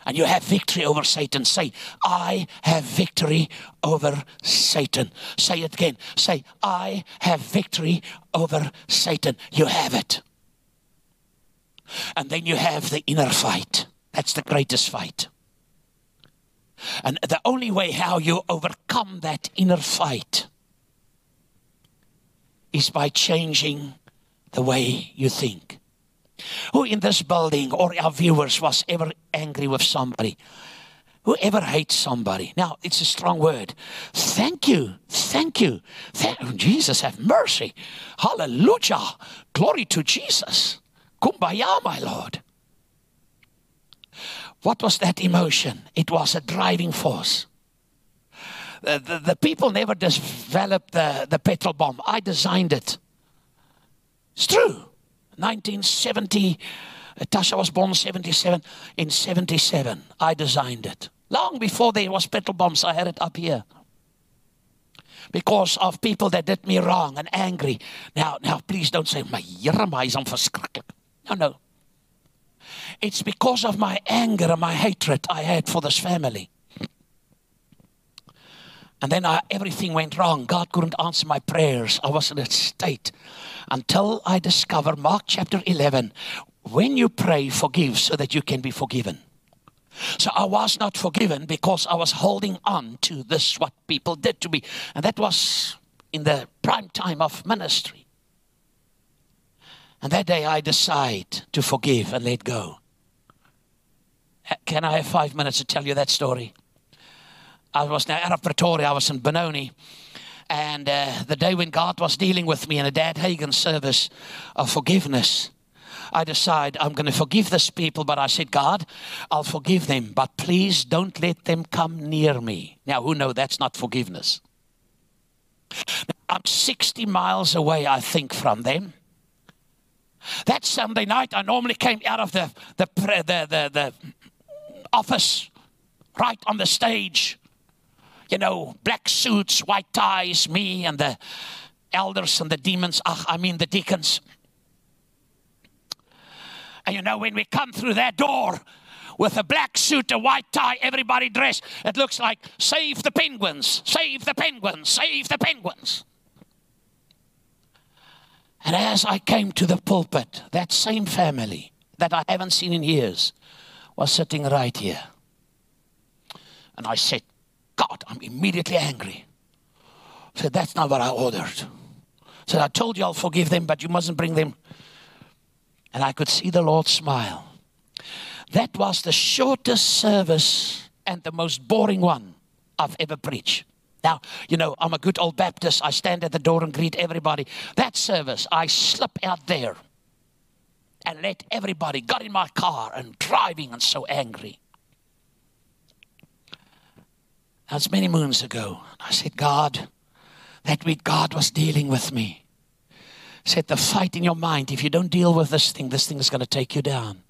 and you have victory over Satan. Say, I have victory over Satan. Say it again. Say, I have victory over Satan. You have it. And then you have the inner fight. That's the greatest fight. And the only way how you overcome that inner fight is by changing the way you think. Who in this building or our viewers was ever angry with somebody? Whoever hates somebody. Now, it's a strong word. Thank you. Thank you. Thank, Jesus, have mercy. Hallelujah. Glory to Jesus. Kumbaya, my Lord. What was that emotion? It was a driving force. The, the, the people never developed the, the petrol bomb. I designed it. It's true. 1970, uh, Tasha was born 77. In 77, I designed it. Long before there was petrol bombs, I had it up here. Because of people that did me wrong and angry. Now, now, please don't say, my Here, my is verschrikkelijk. No, no. It's because of my anger and my hatred I had for this family. And then I, everything went wrong. God couldn't answer my prayers. I was in a state until I discovered Mark chapter 11. When you pray, forgive so that you can be forgiven. So I was not forgiven because I was holding on to this, what people did to me. And that was in the prime time of ministry. And that day I decide to forgive and let go. Uh, can I have five minutes to tell you that story? I was now out of Pretoria, I was in Benoni. And uh, the day when God was dealing with me in a Dad Hagin service of forgiveness, I decide I'm going to forgive this people, but I said, God, I'll forgive them, but please don't let them come near me. Now, who know that's not forgiveness? I'm 60 miles away, I think, from them. That Sunday night, I normally came out of the, the, the, the, the office right on the stage you know, black suits, white ties, me and the elders and the demons, ach, I mean the deacons. And you know, when we come through that door with a black suit, a white tie, everybody dressed, it looks like save the penguins, save the penguins, save the penguins. And as I came to the pulpit, that same family that I haven't seen in years was sitting right here. And I said, God, I'm immediately angry. Said, That's not what I ordered. Said, I told you I'll forgive them, but you mustn't bring them. And I could see the Lord smile. That was the shortest service and the most boring one I've ever preached. Now, you know, I'm a good old Baptist. I stand at the door and greet everybody. That service, I slip out there and let everybody got in my car and driving and so angry. That's many moons ago. I said, God, that week God was dealing with me. said, the fight in your mind, if you don't deal with this thing, this thing is going to take you down.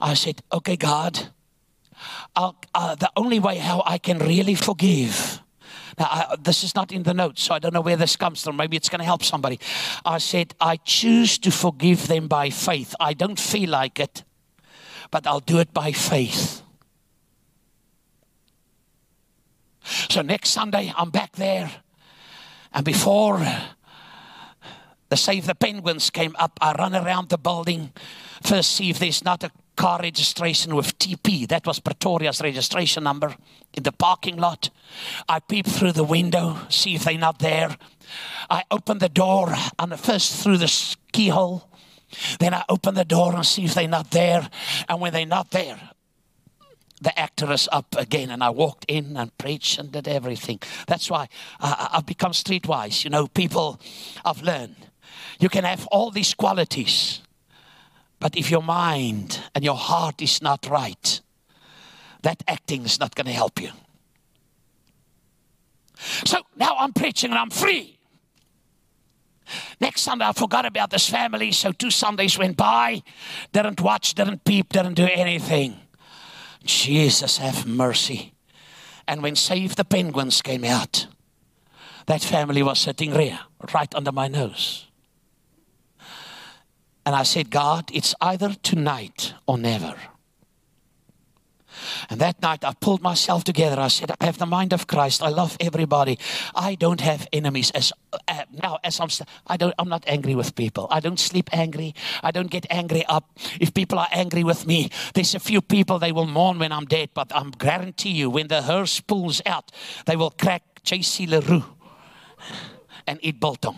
I said, okay, God, uh, the only way how I can really forgive. Now, I, this is not in the notes, so I don't know where this comes from. Maybe it's going to help somebody. I said, I choose to forgive them by faith. I don't feel like it, but I'll do it by faith. So next Sunday, I'm back there. And before the Save the Penguins came up, I run around the building, first see if there's not a car registration with TP. That was Pretoria's registration number in the parking lot. I peep through the window, see if they're not there. I open the door and first through the keyhole. Then I open the door and see if they're not there. And when they're not there, the actress up again and I walked in and preached and did everything. That's why I, I've become streetwise. You know, people I've learned. You can have all these qualities, but if your mind and your heart is not right, that acting is not going to help you. So now I'm preaching and I'm free. Next Sunday, I forgot about this family, so two Sundays went by, didn't watch, didn't peep, didn't do anything. Jesus, have mercy. And when Save the Penguins came out, that family was sitting there, right under my nose. And I said, God, it's either tonight or never. And that night I pulled myself together. I said, I have the mind of Christ. I love everybody. I don't have enemies. As uh, now, as I'm, I don't, I'm not angry with people. I don't sleep angry. I don't get angry up. If people are angry with me, there's a few people they will mourn when I'm dead. But I'm guarantee you, when the hearse pulls out, they will crack J.C. Le Roux and eat biltong.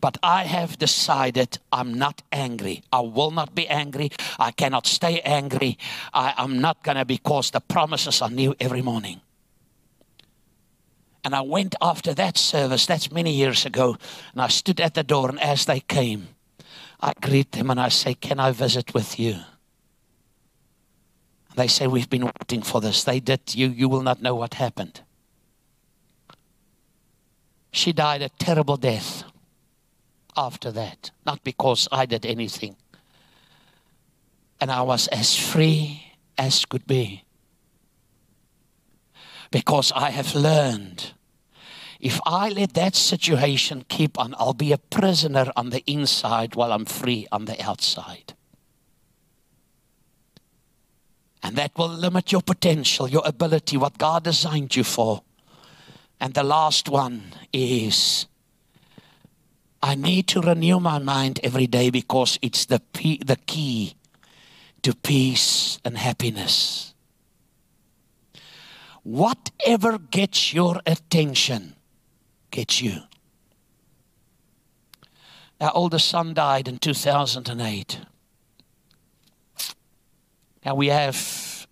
But I have decided I'm not angry. I will not be angry. I cannot stay angry. I, am not going to be because the promises are new every morning. And I went after that service, that's many years ago, and I stood at the door, and as they came, I greet them and I say, Can I visit with you? They say, We've been waiting for this. They did. You, you will not know what happened. She died a terrible death after that, not because I did anything. And I was as free as could be. Because I have learned if I let that situation keep on, I'll be a prisoner on the inside while I'm free on the outside. And that will limit your potential, your ability, what God designed you for. And the last one is I need to renew my mind every day because it's the, the key to peace and happiness. Whatever gets your attention gets you. Our oldest son died in 2008. Now we have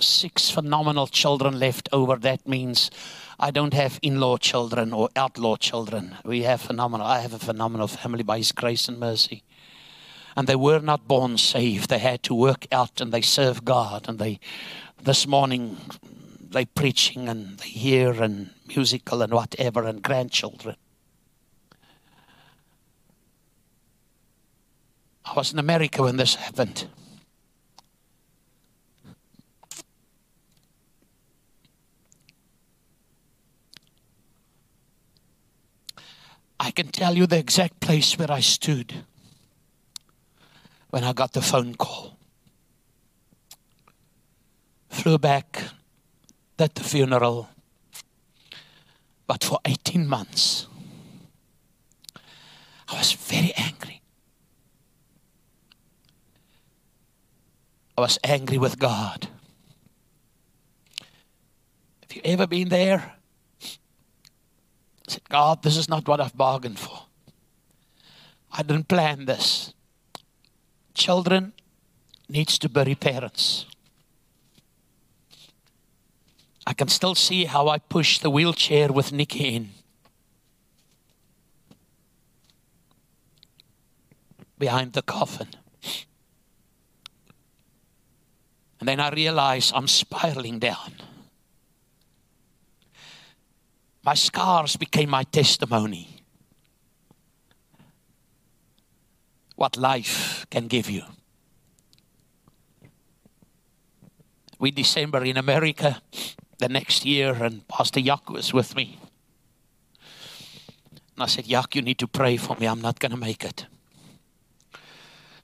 six phenomenal children left over. That means I don't have in law children or outlaw children. We have phenomenal, I have a phenomenal family by His grace and mercy. And they were not born saved. They had to work out and they serve God. And they, this morning, they preaching and they hear and musical and whatever and grandchildren. I was in America when this happened. I can tell you the exact place where I stood when I got the phone call. Flew back at the funeral, but for 18 months, I was very angry. I was angry with God. Have you ever been there? Said, God, this is not what I've bargained for. I didn't plan this. Children needs to bury parents. I can still see how I pushed the wheelchair with Nikki in. Behind the coffin. And then I realize I'm spiraling down. My scars became my testimony. What life can give you. We December in America the next year, and Pastor Yak was with me. And I said, Yak, you need to pray for me. I'm not going to make it. I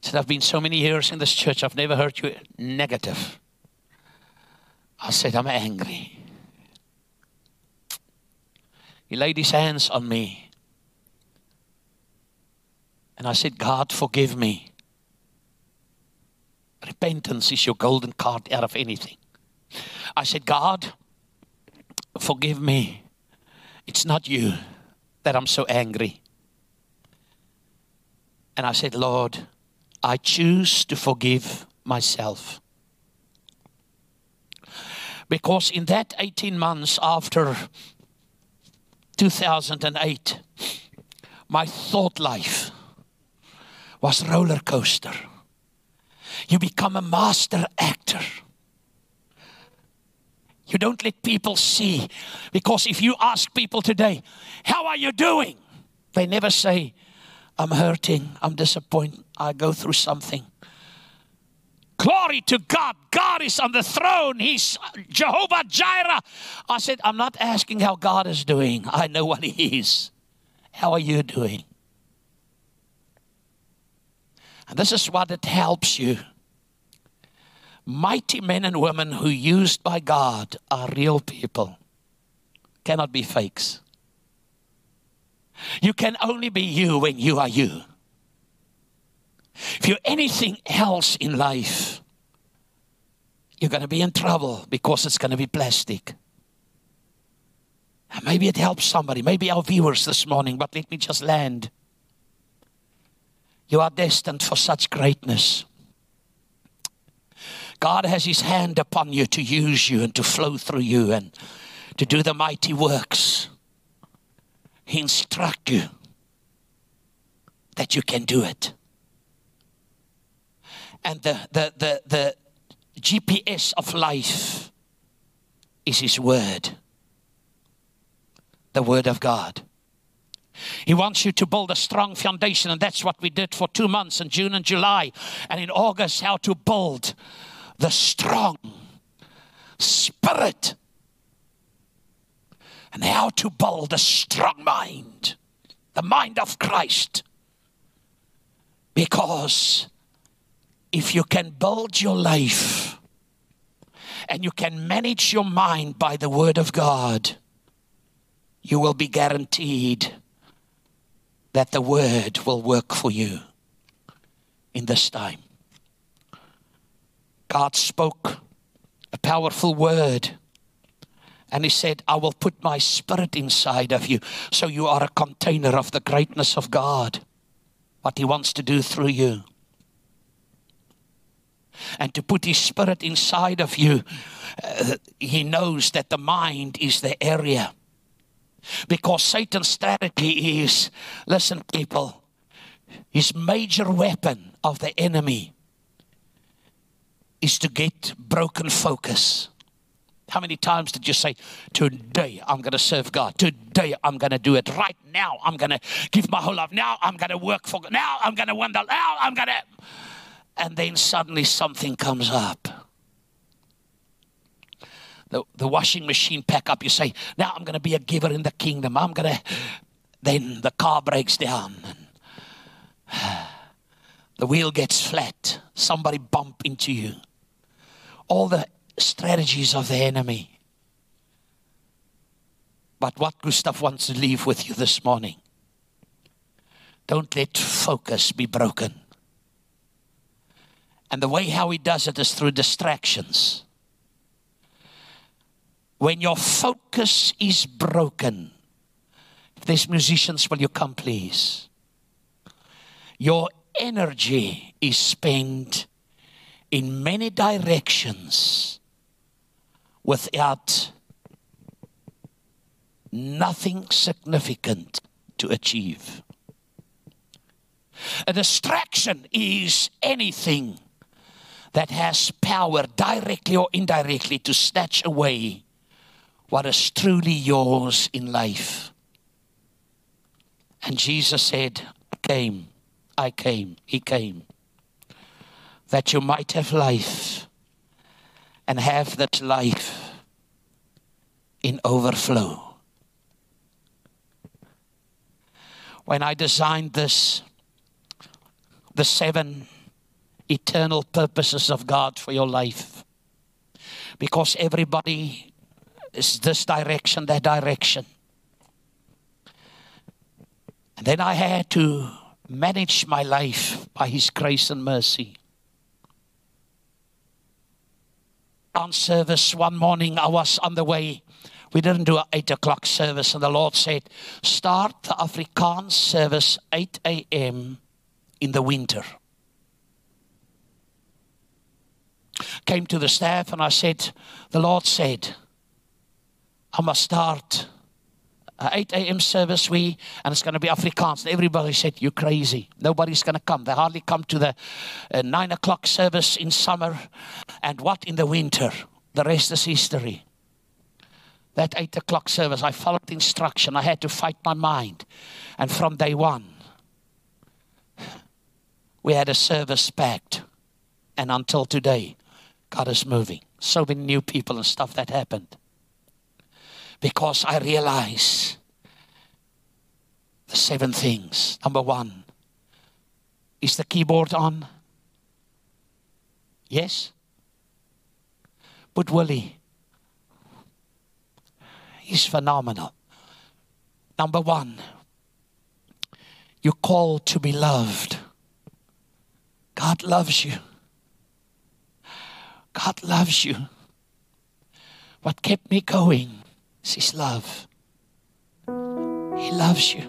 said, I've been so many years in this church, I've never heard you negative. I said, I'm angry. He laid his hands on me. And I said, God, forgive me. Repentance is your golden card out of anything. I said, God, forgive me. It's not you that I'm so angry. And I said, Lord, I choose to forgive myself. Because in that 18 months after 2008, my thought life was roller coaster. You become a master actor. You don't let people see. Because if you ask people today, How are you doing? They never say, I'm hurting, I'm disappointed, I go through something. Glory to God. God is on the throne. He's Jehovah Jireh. I said, I'm not asking how God is doing. I know what He is. How are you doing? And this is what it helps you. Mighty men and women who used by God are real people, cannot be fakes. You can only be you when you are you. If you're anything else in life, you're going to be in trouble because it's going to be plastic. Maybe it helps somebody, maybe our viewers this morning, but let me just land. You are destined for such greatness. God has His hand upon you to use you and to flow through you and to do the mighty works. He instructs you that you can do it and the, the, the, the GPS of life is His Word, the Word of God. He wants you to build a strong foundation, and that's what we did for two months in June and July. And in August, how to build the strong spirit and how to build a strong mind, the mind of Christ. Because if you can build your life and you can manage your mind by the Word of God, you will be guaranteed that the Word will work for you in this time. God spoke a powerful word. And he said, I will put my spirit inside of you. So you are a container of the greatness of God, what he wants to do through you. And to put his spirit inside of you, uh, he knows that the mind is the area. Because Satan's strategy is listen, people, his major weapon of the enemy is to get broken focus. How many times did you say, Today I'm going to serve God. Today I'm going to do it. Right now I'm going to give my whole life. Now I'm going to work for God. Now I'm going to wonder. Now I'm going to. And then suddenly something comes up. The, the washing machine pack up. You say, Now I'm going to be a giver in the kingdom. I'm going to. Then the car breaks down. The wheel gets flat. Somebody bump into you all the strategies of the enemy. But what Gustav wants to leave with you this morning don't let focus be broken. And the way how he does it is through distractions. When your focus is broken, if there's musicians, will you come please? Your energy is spent in many directions without nothing significant to achieve. A distraction is anything that has power directly or indirectly to snatch away what is truly yours in life. And Jesus said, I came, I came, He came that you might have life and have that life in overflow. When I designed this, the seven eternal purposes of God for your life, because everybody is this direction, that direction. And then I had to manage my life by His grace and mercy. on service one morning. I was on the way. We didn't do an 8 o'clock service, and the Lord said, Start the Afrikaans service 8 a.m. in the winter. Came to the staff, and I said, The Lord said, I must start 8 a.m. service, we, and it's going to be Afrikaans. And everybody said, You're crazy. Nobody's going to come. They hardly come to the uh, 9 o'clock service in summer. And what in the winter? The rest is history. That 8 o'clock service, I followed the instruction. I had to fight my mind. And from day one, we had a service packed. And until today, God is moving. So many new people and stuff that happened because I realize the seven things. Number one, is the keyboard on? Yes? But Willie, he's phenomenal. Number one, you're called to be loved. God loves you. God loves you. What kept me going it's His love. He loves you.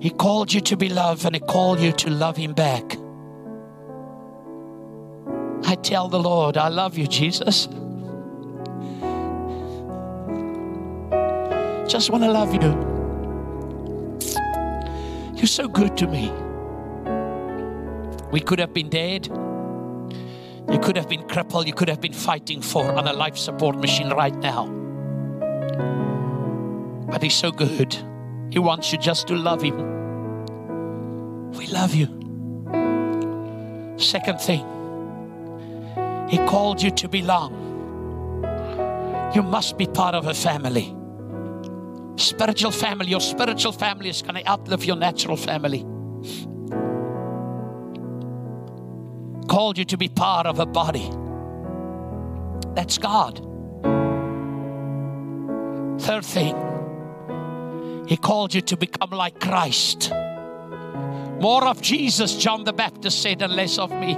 He called you to be loved and He called you to love Him back. I tell the Lord, I love you, Jesus. Just want to love you. You're so good to me. We could have been dead. You could have been crippled, you could have been fighting for on a life support machine right now. But He's so good. He wants you just to love Him. We love you. Second thing, He called you to belong. You must be part of a family. Spiritual family, your spiritual family is going to outlive your natural family. Called you to be part of a body. That's God. Third thing, He called you to become like Christ. More of Jesus, John the Baptist said, and less of me.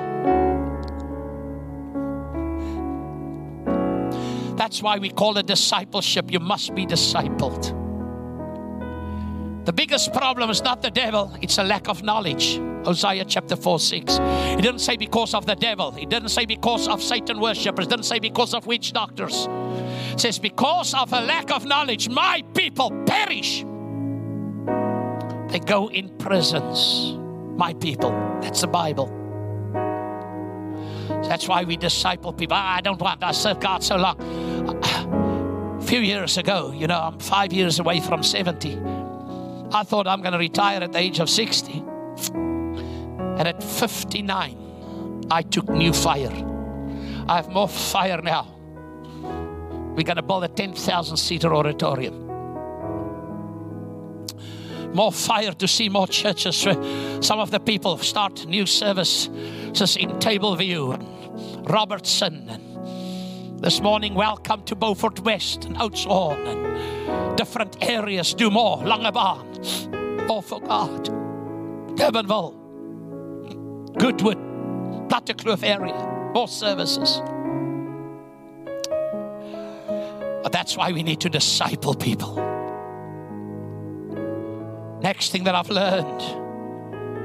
That's why we call it discipleship. You must be discipled. The biggest problem is not the devil, it's a lack of knowledge. Hosea chapter 4 6. He didn't say because of the devil, he didn't say because of Satan worshippers, didn't say because of witch doctors. It says, Because of a lack of knowledge, my people perish. They go in prisons. My people. That's the Bible. That's why we disciple people. Ah, I don't want, I serve God so long. A few years ago, you know, I'm five years away from 70. I thought I'm going to retire at the age of 60. And at 59, I took new fire. I have more fire now. We're going to build a 10,000 seater auditorium. More fire to see more churches. Some of the people start new services in Tableview and Robertson. And this morning, welcome to Beaufort West and Oudtshoorn and different areas. Do more. Langebaan. More for God. Durbanville. Goodwood. Plattekloof area. More services. But that's why we need to disciple people. Next thing that I've learned,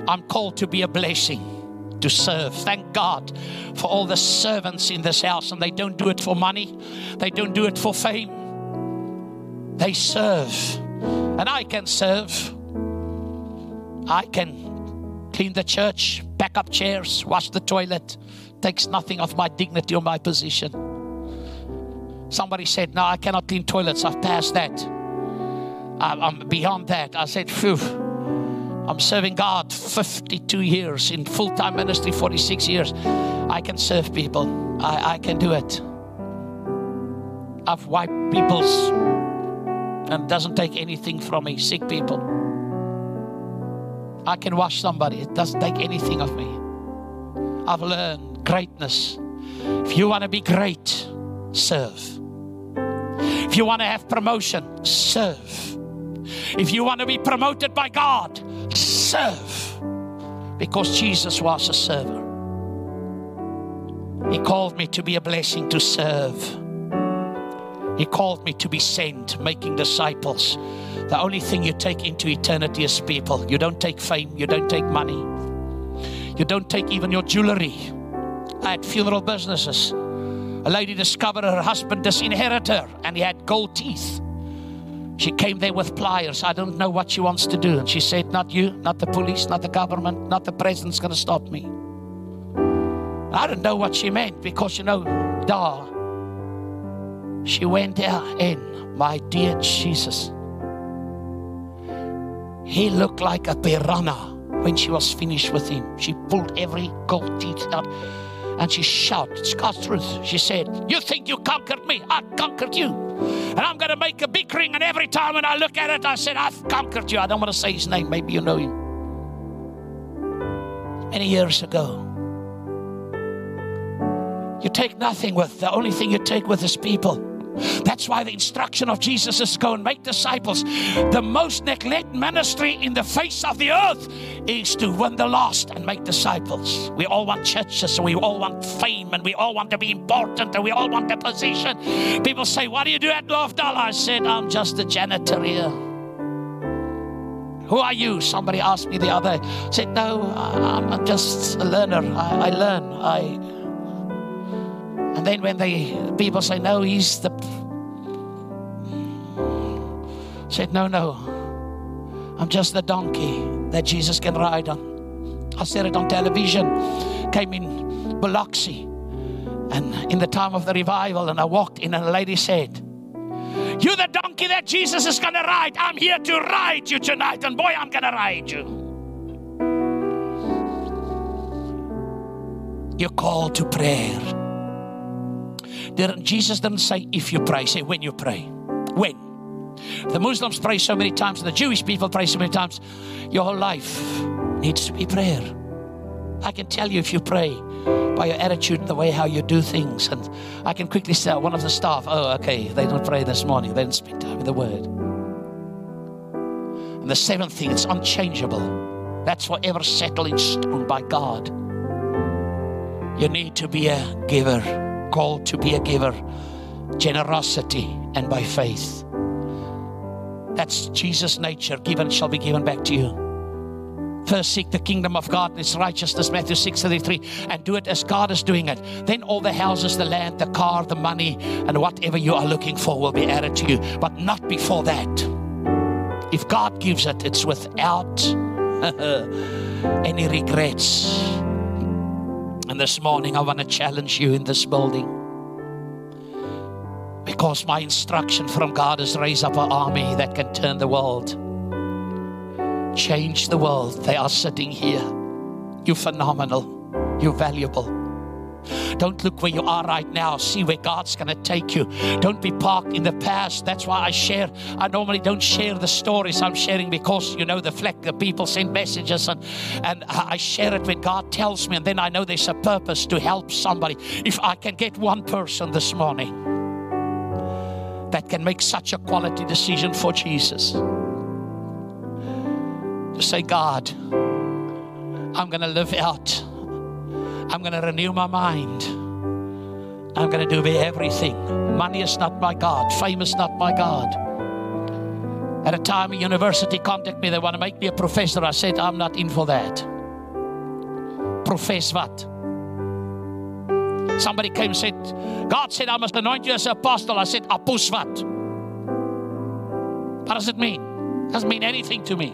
I'm called to be a blessing, to serve. Thank God for all the servants in this house, and they don't do it for money, they don't do it for fame. They serve, and I can serve. I can clean the church, pack up chairs, wash the toilet. Takes nothing of my dignity or my position. Somebody said, No, I cannot clean toilets. I've passed that. I'm beyond that. I said, Phew. I'm serving God 52 years in full time ministry, 46 years. I can serve people, I, I can do it. I've wiped people's, and doesn't take anything from me, sick people. I can wash somebody, it doesn't take anything of me. I've learned greatness. If you want to be great, serve. If you want to have promotion, serve. If you want to be promoted by God, serve. Because Jesus was a server. He called me to be a blessing to serve. He called me to be sent, making disciples. The only thing you take into eternity is people. You don't take fame, you don't take money, you don't take even your jewelry. I had funeral businesses. A lady discovered her husband disinherited her and he had gold teeth. She came there with pliers. I don't know what she wants to do. And she said, Not you, not the police, not the government, not the president's going to stop me. I don't know what she meant because, you know, da. She went there and my dear Jesus. He looked like a piranha when she was finished with him. She pulled every gold teeth out and she shouted, God's truth. She said, You think you conquered me? I conquered you. And I'm going to make a big ring. And every time when I look at it, I said, I've conquered you. I don't want to say his name. Maybe you know him. Many years ago. You take nothing with. The only thing you take with is people. That's why the instruction of Jesus is go and make disciples. The most neglected ministry in the face of the earth is to win the lost and make disciples. We all want churches and we all want fame and we all want to be important and we all want a position. People say, What do you do at Lofdal? I said, I'm just a janitor here. Who are you? Somebody asked me the other. I said, No, I'm just a learner. I, I learn. I and then when the people say, no, he's the. said, no, no. I'm just the donkey that Jesus can ride on. I said it on television. Came in Biloxi. And in the time of the revival, and I walked in, and a lady said, You're the donkey that Jesus is gonna ride. I'm here to ride you tonight. And boy, I'm gonna ride you. You're called to prayer. Jesus didn't say if you pray, say when you pray. When? The Muslims pray so many times, the Jewish people pray so many times. Your whole life needs to be prayer. I can tell you if you pray by your attitude the way how you do things. And I can quickly tell one of the staff, oh, okay, they don't pray this morning. They didn't spend time with the word. And the seventh thing, it's unchangeable. That's forever settled in stone by God. You need to be a giver, called to be a giver. Generosity and by faith. That's Jesus' nature. Given shall be given back to you. First seek the kingdom of God and its righteousness, Matthew 6 33, and do it as God is doing it. Then all the houses, the land, the car, the money, and whatever you are looking for will be added to you. But not before that. If God gives it, it's without any regrets. This morning, I want to challenge you in this building. Because my instruction from God is raise up an army that can turn the world, change the world. They are sitting here. You're phenomenal. You're valuable. Don't look where you are right now. See where God's going to take you. Don't be parked in the past. That's why I share. I normally don't share the stories I'm sharing because, you know, the fleck, the people send messages and, and I share it when God tells me. And then I know there's a purpose to help somebody. If I can get one person this morning that can make such a quality decision for Jesus. To say, God, I'm going to live out. I'm going to renew my mind. I'm going to do everything. Money is not my God. Fame is not my God. At a time, a university contacted me. They want to make me a professor. I said, I'm not in for that. Profess what? Somebody came and said, God said, I must anoint you as an apostle. I said, Apus what? What does it mean? It doesn't mean anything to me.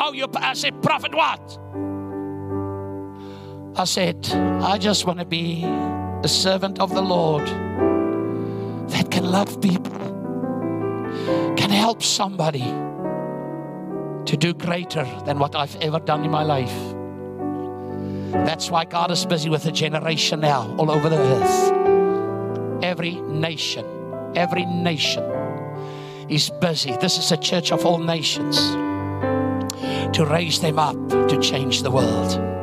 Oh, you I said, prophet what? I said, I just want to be a servant of the Lord that can love people, can help somebody to do greater than what I've ever done in my life. That's why God is busy with a generation now all over the earth. Every nation, every nation is busy. This is a church of all nations to raise them up to change the world.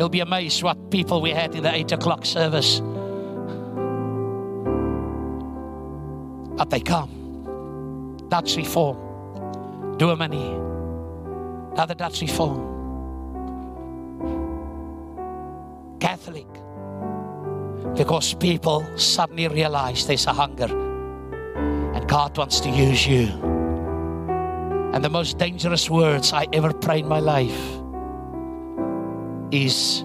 You'll be amazed what people we had in the eight o'clock service. But they come. Dutch reform. Dominee. Another Dutch reform. Catholic. Because people suddenly realize there's a hunger and God wants to use you. And the most dangerous words I ever prayed in my life is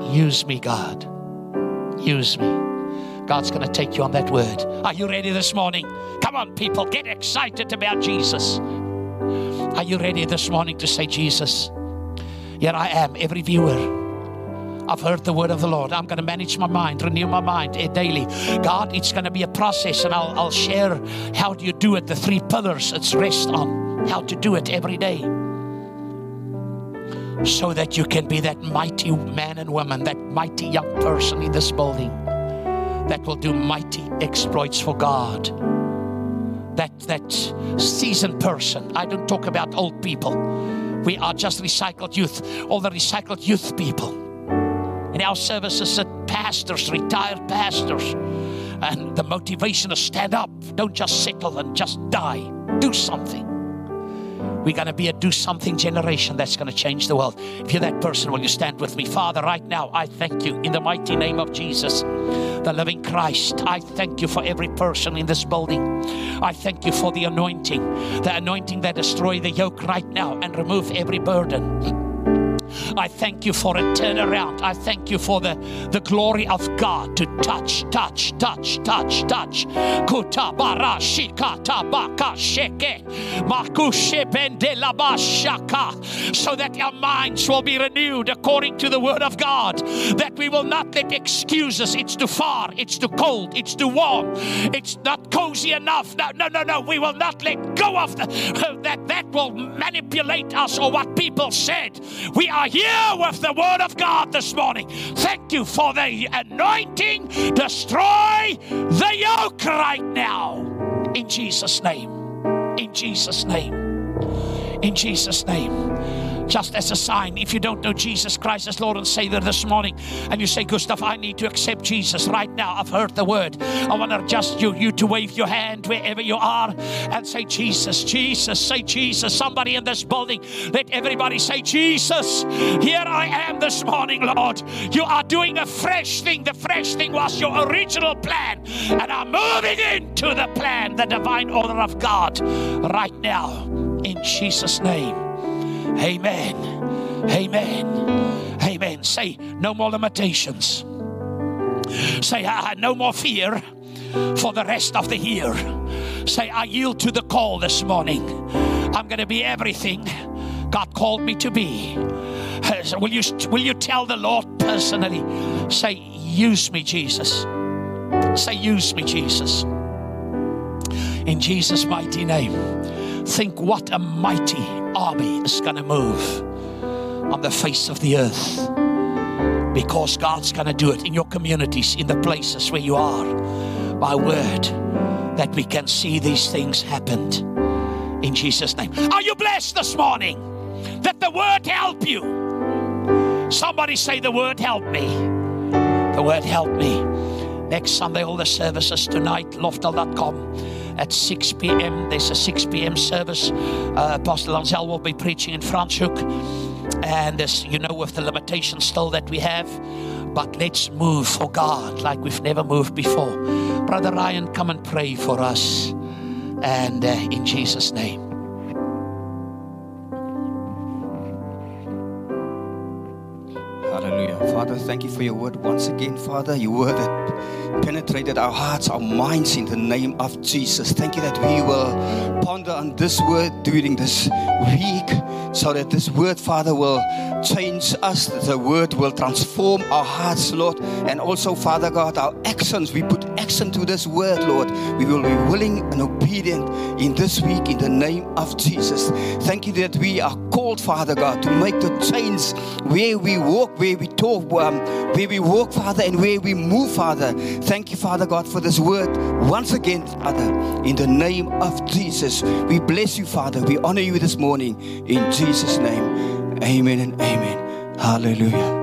use me, God. Use me. God's going to take you on that word. Are you ready this morning? Come on, people, get excited about Jesus. Are you ready this morning to say, Jesus, here I am, every viewer. I've heard the word of the Lord. I'm going to manage my mind, renew my mind eh, daily. God, it's going to be a process, and I'll, I'll share how do you do it, the three pillars it's rest on, how to do it every day. So that you can be that mighty man and woman, that mighty young person in this building that will do mighty exploits for God. That, that seasoned person. I don't talk about old people. We are just recycled youth, all the recycled youth people in our services at pastors, retired pastors, and the motivation to stand up. Don't just settle and just die. Do something. We're going to be a do something generation that's going to change the world. If you're that person, will you stand with me? Father, right now, I thank you in the mighty name of Jesus, the living Christ. I thank you for every person in this building. I thank you for the anointing, the anointing that destroy the yoke right now and remove every burden. I thank you for a turnaround. I thank you for the, the glory of God to touch, touch, touch, touch, touch. So that our minds will be renewed according to the word of God. That we will not let excuses. It's too far. It's too cold. It's too warm. It's not cozy enough. No, no, no, no. We will not let go of the, that. That will manipulate us or what people said. We are here with the word of God this morning. Thank you for the anointing. Destroy the yoke right now. In Jesus' name. In Jesus' name. In Jesus' name just as a sign. If you don't know Jesus Christ as Lord and Savior this morning, and you say, Gustav, I need to accept Jesus right now. I've heard the word. I want to just you, you to wave your hand wherever you are and say, Jesus, Jesus, say Jesus. Somebody in this building, let everybody say, Jesus, here I am this morning, Lord. You are doing a fresh thing. The fresh thing was your original plan, and I'm moving into the plan, the divine order of God right now in Jesus' name. Amen. Amen. Amen. Say, no more limitations. Say, I no more fear for the rest of the year. Say, I yield to the call this morning. I'm going to be everything God called me to be. So will you will you tell the Lord personally? Say, use me, Jesus. Say, use me, Jesus. In Jesus' mighty name. Think what a mighty army is going to move on the face of the earth because God's going to do it in your communities, in the places where you are. My word, that we can see these things happen in Jesus' name. Are you blessed this morning that the word help you? Somebody say, The word help me. The word help me. Next Sunday, all the services tonight, lofdal.com at 6 p.m. There's a 6 p.m. service. Uh, Pastor Lanzel will be preaching in Franschhoek. And as you know, with the limitations still that we have, but let's move for God like we've never moved before. Brother Ryan, come and pray for us. And uh, in Jesus' name. Father, thank you for your word once again, Father. Your word that penetrated our hearts, our minds in the name of Jesus. Thank you that we will ponder on this word during this week so that this word, Father, will change us. The word will transform our hearts, Lord. And also, Father God, our actions. We put action to this word, Lord. We will be willing and obedient in this week in the name of Jesus. Thank you that we are called, Father God, to make the change where we walk, where we talk, um, where we walk, Father, and where we move, Father. Thank you, Father God, for this word once again, Father, in the name of Jesus. We bless you, Father. We honor you this morning in Jesus' name. Amen and amen. Hallelujah.